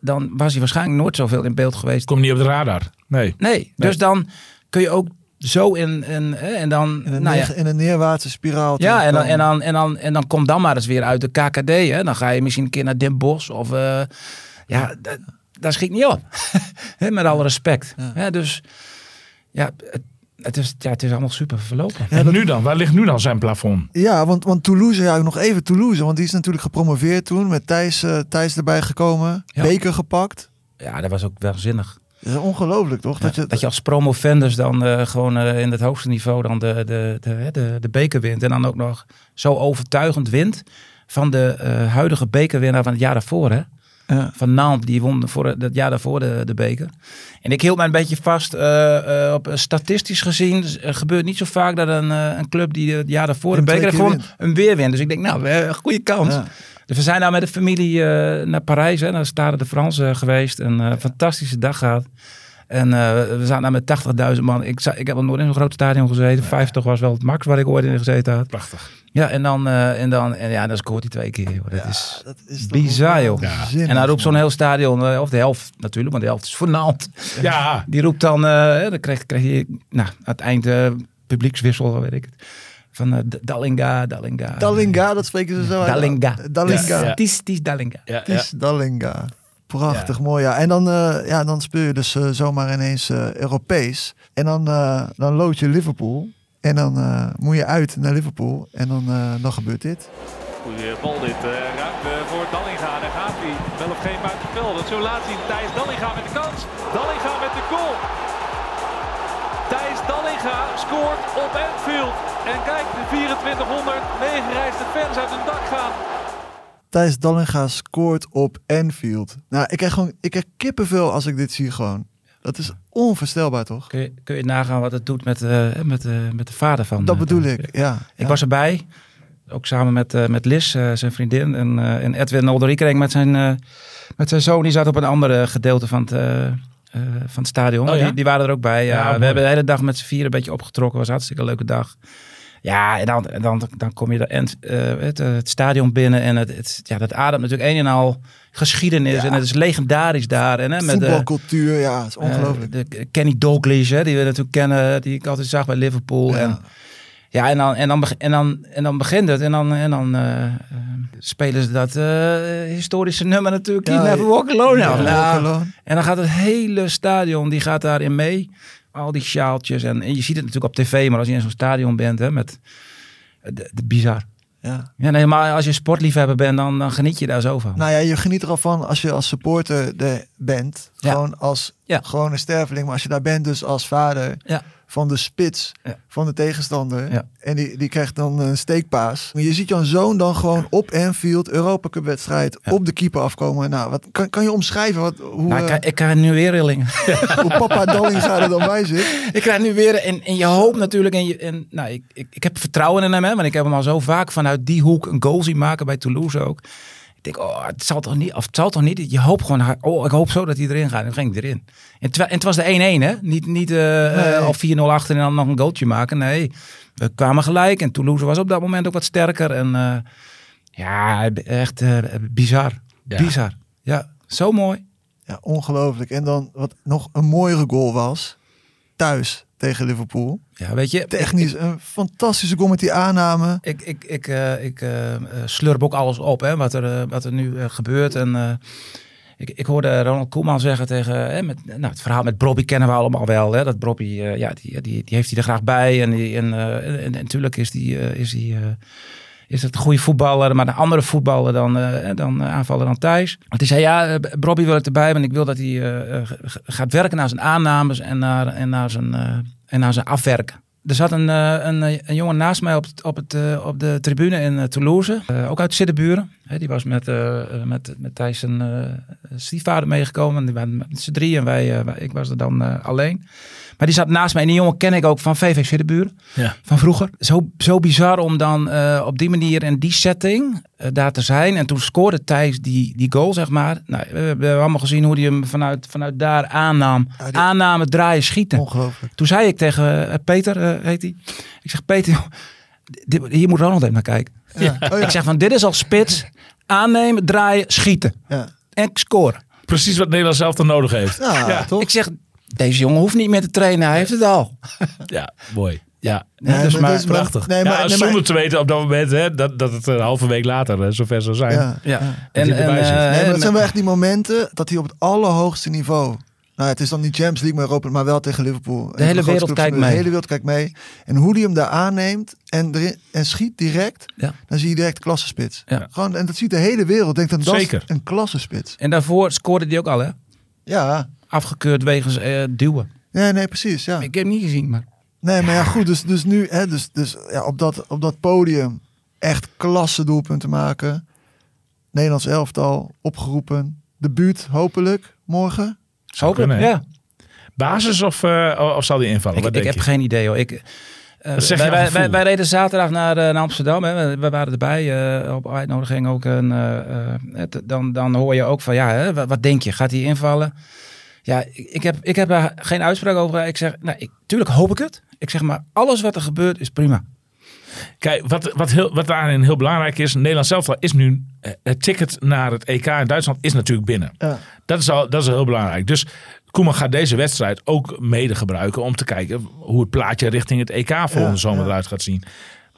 Dan was hij waarschijnlijk nooit zoveel in beeld geweest. Komt niet op de radar. Nee. Nee, dus dan kun je ook zo in, en dan, In een, nou ja, in een neerwaartse spiraal. ja, en dan, en, dan, en, dan, en dan kom dan maar eens weer uit de KKD. Hè. Dan ga je misschien een keer naar Den Bosch of eh, ja, dat, dat schiet niet op. Hè, Met alle respect. Ja. Dus ja het, het, is, ja, het is allemaal super verlopen. en nu dan? Waar ligt nu dan zijn plafond? Ja, want, want Toulouse, ja, nog even Toulouse. Want die is natuurlijk gepromoveerd toen. Met Thijs, eh, Thijs erbij gekomen. Ja. Beker gepakt. Ja, dat was ook waanzinnig. Dat is ongelooflijk, toch? Ja, dat je, dat je als promovendus dan eh, gewoon eh, in het hoogste niveau dan de, de, de, hè, de, de beker wint. En dan ook nog zo overtuigend wint van de eh, huidige bekerwinnaar van het jaar daarvoor. Hè? Ja. Van Nantes, die won voor het jaar daarvoor de, de beker. En ik hield mij een beetje vast eh, eh, op eh, statistisch gezien. dus Er gebeurt niet zo vaak dat een, een club die het jaar daarvoor de beker gewonnen, een weer wint. Dus ik denk, nou, een goede kans. Ja. Dus we zijn daar met de familie naar Parijs, hè, naar Stade de France eh, geweest. Een fantastische dag gehad. En eh, we zaten daar met 80.000 man. Ik, ik heb nog nooit in zo'n groot stadion gezeten. 50 was wel het max waar ik ooit in gezeten had. Prachtig. Ja, en dan, eh, en dan, en ja, dan scoort hij twee keer. joh. Dat is Dat is toch bizar, joh. en dan roept zo'n heel stadion, eh, of de helft natuurlijk, want de helft is voor Nantes. Ja. Die roept dan, eh, dan krijg, krijg je nou, aan het eind publiekswissel, weet ik het. Van eh, D- Dallinga, Dallinga. Dallinga, dat spreken ze zo uit. Dallinga. Dallinga. Ja, ja. Het is, het is Dallinga. Ja, Het is Dallinga. Prachtig, mooi ja. En dan, eh, ja, dan speel je dus eh, zomaar ineens eh, Europees. En dan, eh, dan lood je Liverpool. En dan eh, moet je uit naar Liverpool. En dan, eh, dan gebeurt dit. Goeie bal dit. eh, ruimte voor Dallinga. Daar gaat hij. Wel of geen buitenspel. Dat zo laat zien. Thijs Dallinga met de kans. Dallinga met de goal. Thijs Dallinga scoort op Anfield. En kijk, de 2400 meegereisde fans uit hun dak gaan. Thijs Dallinga scoort op Anfield. Nou, ik krijg gewoon ik krijg kippenvel als ik dit zie gewoon. Dat is onvoorstelbaar, toch? Kun je, kun je nagaan wat het doet met, eh, met, eh, met de vader van... Dat eh, bedoel ik, ja. Ik was erbij. Ook samen met, eh, met Liz, eh, zijn vriendin. En, eh, en Edwin Olderiekerink met zijn, eh, met zijn zoon. Die zat op een andere gedeelte van het, eh, eh, van het stadion. Oh, ja? die, die waren er ook bij. Ja, Ja, we hebben de hele dag met z'n vieren een beetje opgetrokken. was een hartstikke leuke dag. Ja, en dan, en dan, dan kom je de end, eh, het, eh, het stadion binnen. En het, het, ja, dat ademt natuurlijk een en al geschiedenis. Ja. En het is legendarisch daar. En, hè, met de, Voetbalcultuur, ja, het is ongelooflijk. eh, de Kenny Dalglish, hè, die we natuurlijk kennen, die ik altijd zag bij Liverpool. Ja. En, ja, en dan, en, dan, en, dan, en dan begint het. En dan, en dan eh, eh, spelen ze dat eh, historische nummer natuurlijk. Ja, Never Walk Alone. Ja. Nou, en dan gaat het hele stadion, die gaat daarin mee. Al die sjaaltjes. En, en je ziet het natuurlijk op tv, maar als je in zo'n stadion bent, hè, met de, de bizar. Ja. Ja, nee, maar als je sportliefhebber bent, dan, dan geniet je daar zo van. Nou ja, je geniet er al van als je als supporter er bent. Ja. Gewoon als Ja. gewone sterveling. Maar als je daar bent dus als vader Ja. van de spits van de tegenstander. En die, die krijgt dan een steekpaas. Maar je ziet jouw zoon dan gewoon op Anfield, Europa Cup wedstrijd, op de keeper afkomen. Nou, wat kan, kan je omschrijven wat, hoe, Nou, ik, eh, krijg- ik krijg nu weer rillingen. hoe papa Dallinga er dan bij zit? Ik krijg nu weer, en, en je hoopt natuurlijk, en, je, en nou, ik, ik, ik heb vertrouwen in hem, hè, want ik heb hem al zo vaak vanuit die hoek een goal zien maken bij Toulouse ook. Ik denk, oh, het zal toch niet, of het zal toch niet, je hoopt gewoon, oh, ik hoop zo dat hij erin gaat. En dan ging hij erin. En, terwijl- en het was de 1-1, hè? Niet, niet eh, Nee. eh, al 4-0 achter en dan nog een goaltje maken. Nee, we kwamen gelijk en Toulouse was op dat moment ook wat sterker. En eh, ja, echt bizar. Ja. Bizar. Ja, zo mooi. Ja, ongelooflijk. En dan wat nog een mooiere goal was, thuis tegen Liverpool. Ja, weet je, Technisch een fantastische goal met die aanname. Ik, ik, ik, eh, ik eh, eh, slurp ook alles op, hè, wat, er, wat er nu gebeurt. En ik, ik hoorde Ronald Koeman zeggen tegen... Hè, met, nou, het verhaal met Brobby kennen we allemaal wel. Hè, dat Brobby, eh, ja, die, die, die heeft hij er graag bij. En, die, en, en, en natuurlijk is die... is die is het een goede voetballer, maar een andere voetballer dan, eh, dan aanvaller dan Thijs. Want hij zei, ja, Brobby wil ik erbij, want ik wil dat hij gaat werken naar zijn aannames en naar, en naar, zijn, en naar zijn afwerken. Er zat een, eh, een, eh, een jongen naast mij op, op, het, eh, op de tribune in Toulouse, ook uit Siddeburen. Die was met, met, met Thijs eh, stiefvader meegekomen. En Die waren met z'n drie en wij, ik was er dan alleen. Maar die zat naast mij en die jongen ken ik ook van VV Siddeburen Ja. van vroeger. Zo, zo bizar om dan eh, op die manier en die setting eh, daar te zijn. En toen scoorde Thijs die, die goal, zeg maar. Nou, we hebben allemaal gezien hoe hij hem vanuit, vanuit daar aannam. Ja, die- Aannamen, draaien, schieten. Ongelooflijk. Toen zei ik tegen eh, Peter, eh, heet hij. Ik zeg, Peter, joh, dit, hier moet Ronald even naar kijken. Ja. Oh, ja. Ik zeg van, dit is al spits. Aannemen, draaien, schieten. Ja. En scoren. Precies wat Nederland zelf dan nodig heeft. Ja, Ja. toch? Ik zeg, deze jongen hoeft niet meer te trainen. Hij heeft het al. Ja, mooi. Ja, Nee, dus maar, dit is maar- prachtig. Nee, maar, ja, nee, maar- zonder te weten op dat moment hè, dat, dat het een halve week later eh, zover zou zijn. ja. ja. hij En, en, eh, Nee, maar en- dat zijn wel echt die momenten dat hij op het allerhoogste niveau. Nou, het is dan niet Champions League, maar Europa, maar wel tegen Liverpool. Van hele wereld kijkt van De mee. hele wereld kijkt mee. En hoe hij hem daar aanneemt en, erin, en schiet direct, Ja. dan zie je direct klassespits. Ja. Gewoon, en dat ziet de hele wereld. Denkt dan, dat is Zeker. een klassespits. en daarvoor scoorde hij ook al, hè? Ja, Afgekeurd wegens eh, duwen. ja nee, precies. Ja. Ik heb hem niet gezien, maar... Nee, maar ja, goed. Dus, dus nu, hè, dus, dus ja, op, dat, op dat podium echt klasse doelpunten maken. Nederlands elftal opgeroepen. De buurt hopelijk morgen. Zou Hopelijk, ja. Basis of, eh, of zal die invallen? Ik, Wat ik denk heb je? geen idee, hoor. Ik, zeg je wij, wij, wij, wij reden zaterdag naar, eh, naar Amsterdam. Hè. We, we waren erbij. eh, op uitnodiging ook. Eh, eh, het- dan, dan hoor je ook van, ja, hè, wat, wat denk je? Gaat hij invallen? Ja, ik, ik, heb, ik heb daar geen uitspraak over. Ik zeg, nou, ik, tuurlijk hoop ik het. Ik zeg maar, alles wat er gebeurt is prima. Kijk, wat, wat, heel, wat daarin heel belangrijk is. Nederland zelf is nu. eh, Het ticket naar het EK in Duitsland is natuurlijk binnen. Ja. Dat is, al, dat is heel belangrijk. Dus Koeman gaat deze wedstrijd ook mede gebruiken om te kijken hoe het plaatje richting het EK volgende Ja, zomer ja. eruit gaat zien.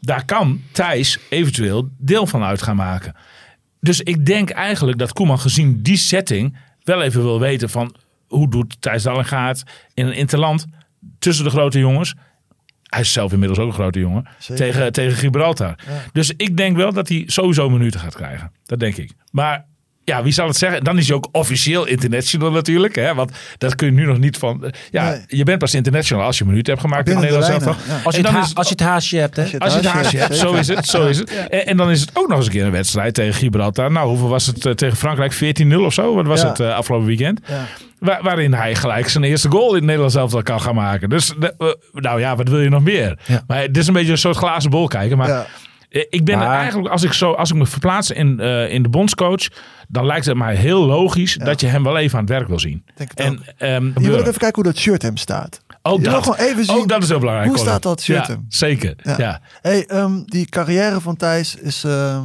Daar kan Thijs eventueel deel van uit gaan maken. Dus ik denk eigenlijk dat Koeman gezien die setting wel even wil weten van hoe doet Thijs Dallinga het in een interland tussen de grote jongens. Hij is zelf inmiddels ook een grote jongen. Zeker. Tegen, tegen Gibraltar. Ja. Dus ik denk wel dat hij sowieso minuten gaat krijgen. Dat denk ik. Maar ja, wie zal het zeggen? Dan is hij ook officieel international natuurlijk. Hè? Want dat kun je nu nog niet van... Ja, Nee. je bent pas international als je een minuut hebt gemaakt in Binnen Nederland zelf. ja. Als je, het is- als je het haasje hebt, hè? Als je het Als je het haasje hebt, zo is het. Zo is het. En, en dan is het ook nog eens een keer een wedstrijd tegen Gibraltar. Nou, hoeveel was het eh, tegen Frankrijk? 14-0 of zo? Wat was Ja. het eh, afgelopen weekend? Waar- waarin hij gelijk zijn eerste goal in het Nederlands elftal kan gaan maken. Dus, eh, nou ja, wat wil je nog meer? Ja. Maar het is een beetje een soort glazen bol kijken. Maar Ja. Ik ben er Maar- eigenlijk, als ik, zo, als ik me verplaats in, eh, in de bondscoach, dan lijkt het mij heel logisch dat je hem wel even aan het werk wil zien. Denk het En, ook. ehm, Je wil ook even kijken hoe dat shirt hem staat. ook wil dat, gewoon even zien- ook dat is heel belangrijk. Hoe staat dat shirt Ja, hem? Zeker, Ja. ja. Hey, ehm, die carrière van Thijs is ehm,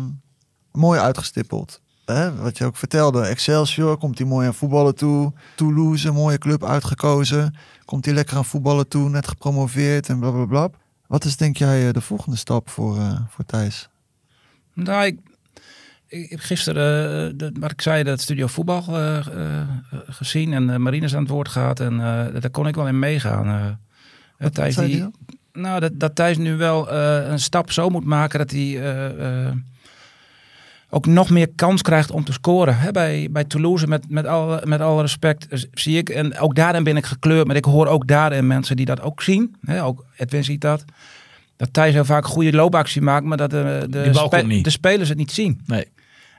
mooi uitgestippeld. Hè? Wat je ook vertelde, Excelsior komt hij mooi aan voetballen toe. Toulouse, een mooie club uitgekozen. Komt hij lekker aan voetballen toe, net gepromoveerd en blablabla. Wat is denk jij eh, de volgende stap voor, eh, voor Thijs? Nou, ik, ik heb gisteren, de, wat ik zei, dat studio voetbal gezien en uh, Marines aan het woord gehad. En daar kon ik wel in meegaan. Eh, Thijs, zei die, nou, dat, dat Thijs nu wel een stap zo moet maken dat hij ook nog meer kans krijgt om te scoren. Bij, bij Toulouse, met, met, al, met alle respect, eh, zie ik. En ook daarin ben ik gekleurd, maar ik hoor ook daarin mensen die dat ook zien. Ook Edwin ziet dat. Dat Thijs heel vaak goede loopactie maakt, maar dat de, de, spe- de spelers het niet zien. Nee.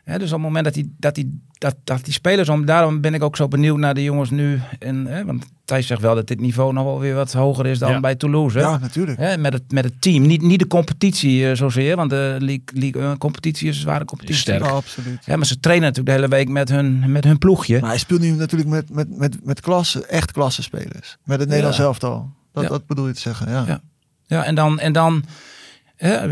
Hè, dus op het moment dat die, dat die, dat, dat die spelers om, daarom ben ik ook zo benieuwd naar de jongens nu. En, hè, want Thijs zegt wel dat dit niveau nog wel weer wat hoger is dan Ja. bij Toulouse. Hè? Ja, natuurlijk. Hè, met, het, met het team. Niet, niet de competitie eh, zozeer, want de League, League 1 competitie is een zware competitie. Sterk. Ja, absoluut. Ja, maar ze trainen natuurlijk de hele week met hun, met hun ploegje. Maar hij speelt nu natuurlijk met, met, met, met klasse, echt klasse spelers. Met het Nederlands elftal. Dat, Ja. dat bedoel je te zeggen, ja. Ja. Ja, en dan, en dan hè,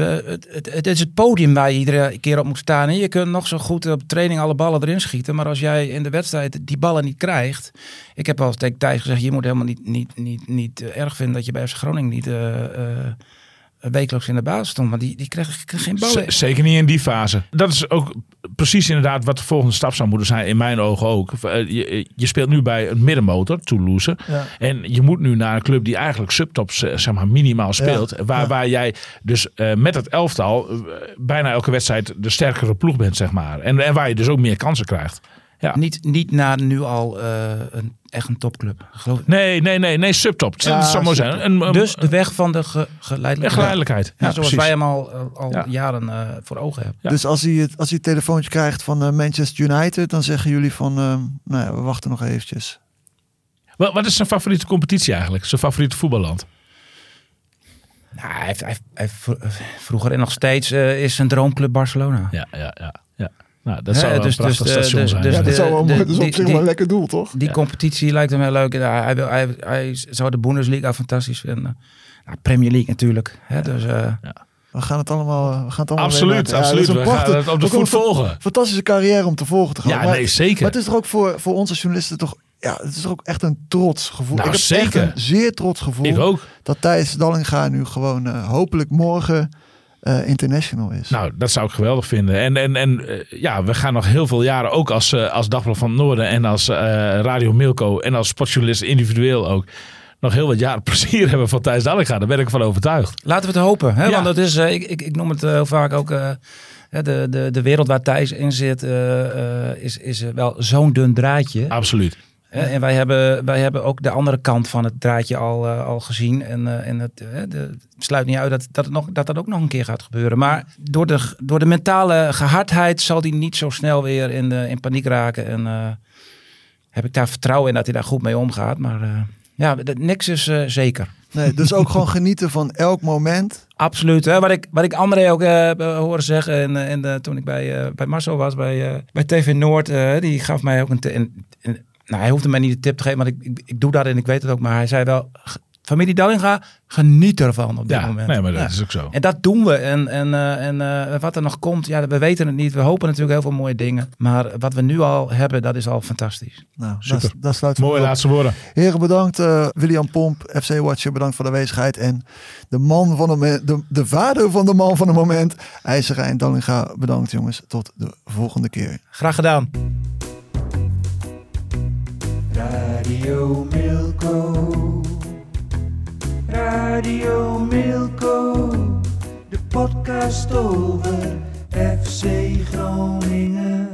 het, is het podium waar je iedere keer op moet staan. En je kunt nog zo goed op training alle ballen erin schieten. Maar als jij in de wedstrijd die ballen niet krijgt. Ik heb al tegen Thijs gezegd, je moet helemaal niet, niet, niet, niet eh, erg vinden dat je bij FC Groningen niet eh, eh, wekelijks in de basis stond. Maar die, die kreeg, kreeg geen ballen. Z- Zeker niet in die fase. Dat is ook precies inderdaad wat de volgende stap zou moeten zijn, in mijn ogen ook. Eh, Je, je speelt nu bij een middenmotor, Toulouse. Ja. En je moet nu naar een club die eigenlijk subtops eh, zeg maar, minimaal speelt. Waar, ja. waar jij dus eh, met het elftal eh, bijna elke wedstrijd de sterkere ploeg bent, zeg maar. En, en waar je dus ook meer kansen krijgt. Ja. Niet, niet na nu al eh, een, echt een topclub. Geloof ik. Nee, nee, nee, nee, subtop. Ja, dat zou mooi zijn. Een, een, Dus de weg van de ge, geleidelijkheid. Ja, Ja, zoals precies. wij hem al, eh, al Ja. jaren eh, voor ogen hebben. Ja. Dus als hij, het, als hij het telefoontje krijgt van eh, Manchester United, dan zeggen jullie van, nou ja, we wachten nog eventjes. Wat, wat is zijn favoriete competitie eigenlijk? Zijn favoriete voetballand? Nou, hij heeft, hij heeft, hij heeft vro- vroeger en nog steeds is zijn droomclub Barcelona. Ja, ja, ja. Ja. Nou, dat zou wel dus- een prachtig dus de- station dus- zijn. dus ja. de- dat zou wel dat is die- op zich wel een lekker doel, toch? Die competitie lijkt hem heel leuk. Ja, hij, wil, hij, hij zou de Bundesliga fantastisch vinden. Nou, Premier League natuurlijk. Hè, dus, eh, We gaan het allemaal, eh, we gaan het allemaal Absoluut, meemaken. Ja, absoluut. is We een gaan prachtig- het op de ook voet fa- volgen. Fantastische carrière om te volgen te gaan. Ja, maar, nee, zeker. Maar het is toch ook voor, voor onze journalisten toch, ja, het is toch ook echt een trots gevoel. Nou, ik heb zeker. echt een zeer trots gevoel Ik ook. dat Thijs Dallinga nu gewoon eh, hopelijk morgen eh, international is. Nou, dat zou ik geweldig vinden. En, en, en eh, ja, we gaan nog heel veel jaren ook als, eh, als Dagblad van het Noorden en als eh, Radio Milko en als sportjournalist individueel ook nog heel wat jaren plezier hebben van Thijs Dallinga. Daar ben ik van overtuigd. laten we het hopen. Hè? Ja. Want dat is, ik, ik, ik noem het heel vaak ook... eh, hè, de, de, de wereld waar Thijs in zit is, is wel zo'n dun draadje. Absoluut. En wij hebben, wij hebben ook de andere kant van het draadje al, eh, al gezien. En, eh, en het, eh, de, het sluit niet uit dat dat, nog, dat dat ook nog een keer gaat gebeuren. Maar door de, door de mentale gehardheid zal hij niet zo snel weer in, de, in paniek raken. En heb ik daar vertrouwen in dat hij daar goed mee omgaat. Maar ja, niks is zeker. Nee, dus ook gewoon genieten van elk moment. Absoluut. Hè? Wat, ik, wat ik André ook horen zeggen en, en, toen ik bij, bij Marcel was, bij, bij TV Noord, die gaf mij ook een nou, hij hoefde mij niet de tip te geven, want ik, ik, ik doe dat en ik weet het ook. Maar hij zei wel, "G- familie Dallinga, geniet ervan op dit Ja, moment. nee, maar dat Ja. is ook zo. En dat doen we. En, en, eh, en eh, wat er nog komt, ja, we weten het niet. We hopen natuurlijk heel veel mooie dingen. Maar wat we nu al hebben, dat is al fantastisch. Nou, Super. dat, dat sluit Mooie laatste woorden. Heren, bedankt. eh, William Pomp, FC Watcher, bedankt voor de aanwezigheid. En de man van de, de, de vader van de man van het moment, IJzerijn Dallinga, bedankt jongens. Tot de volgende keer. Graag gedaan. Radio Milko. Radio Milko. De podcast over FC Groningen.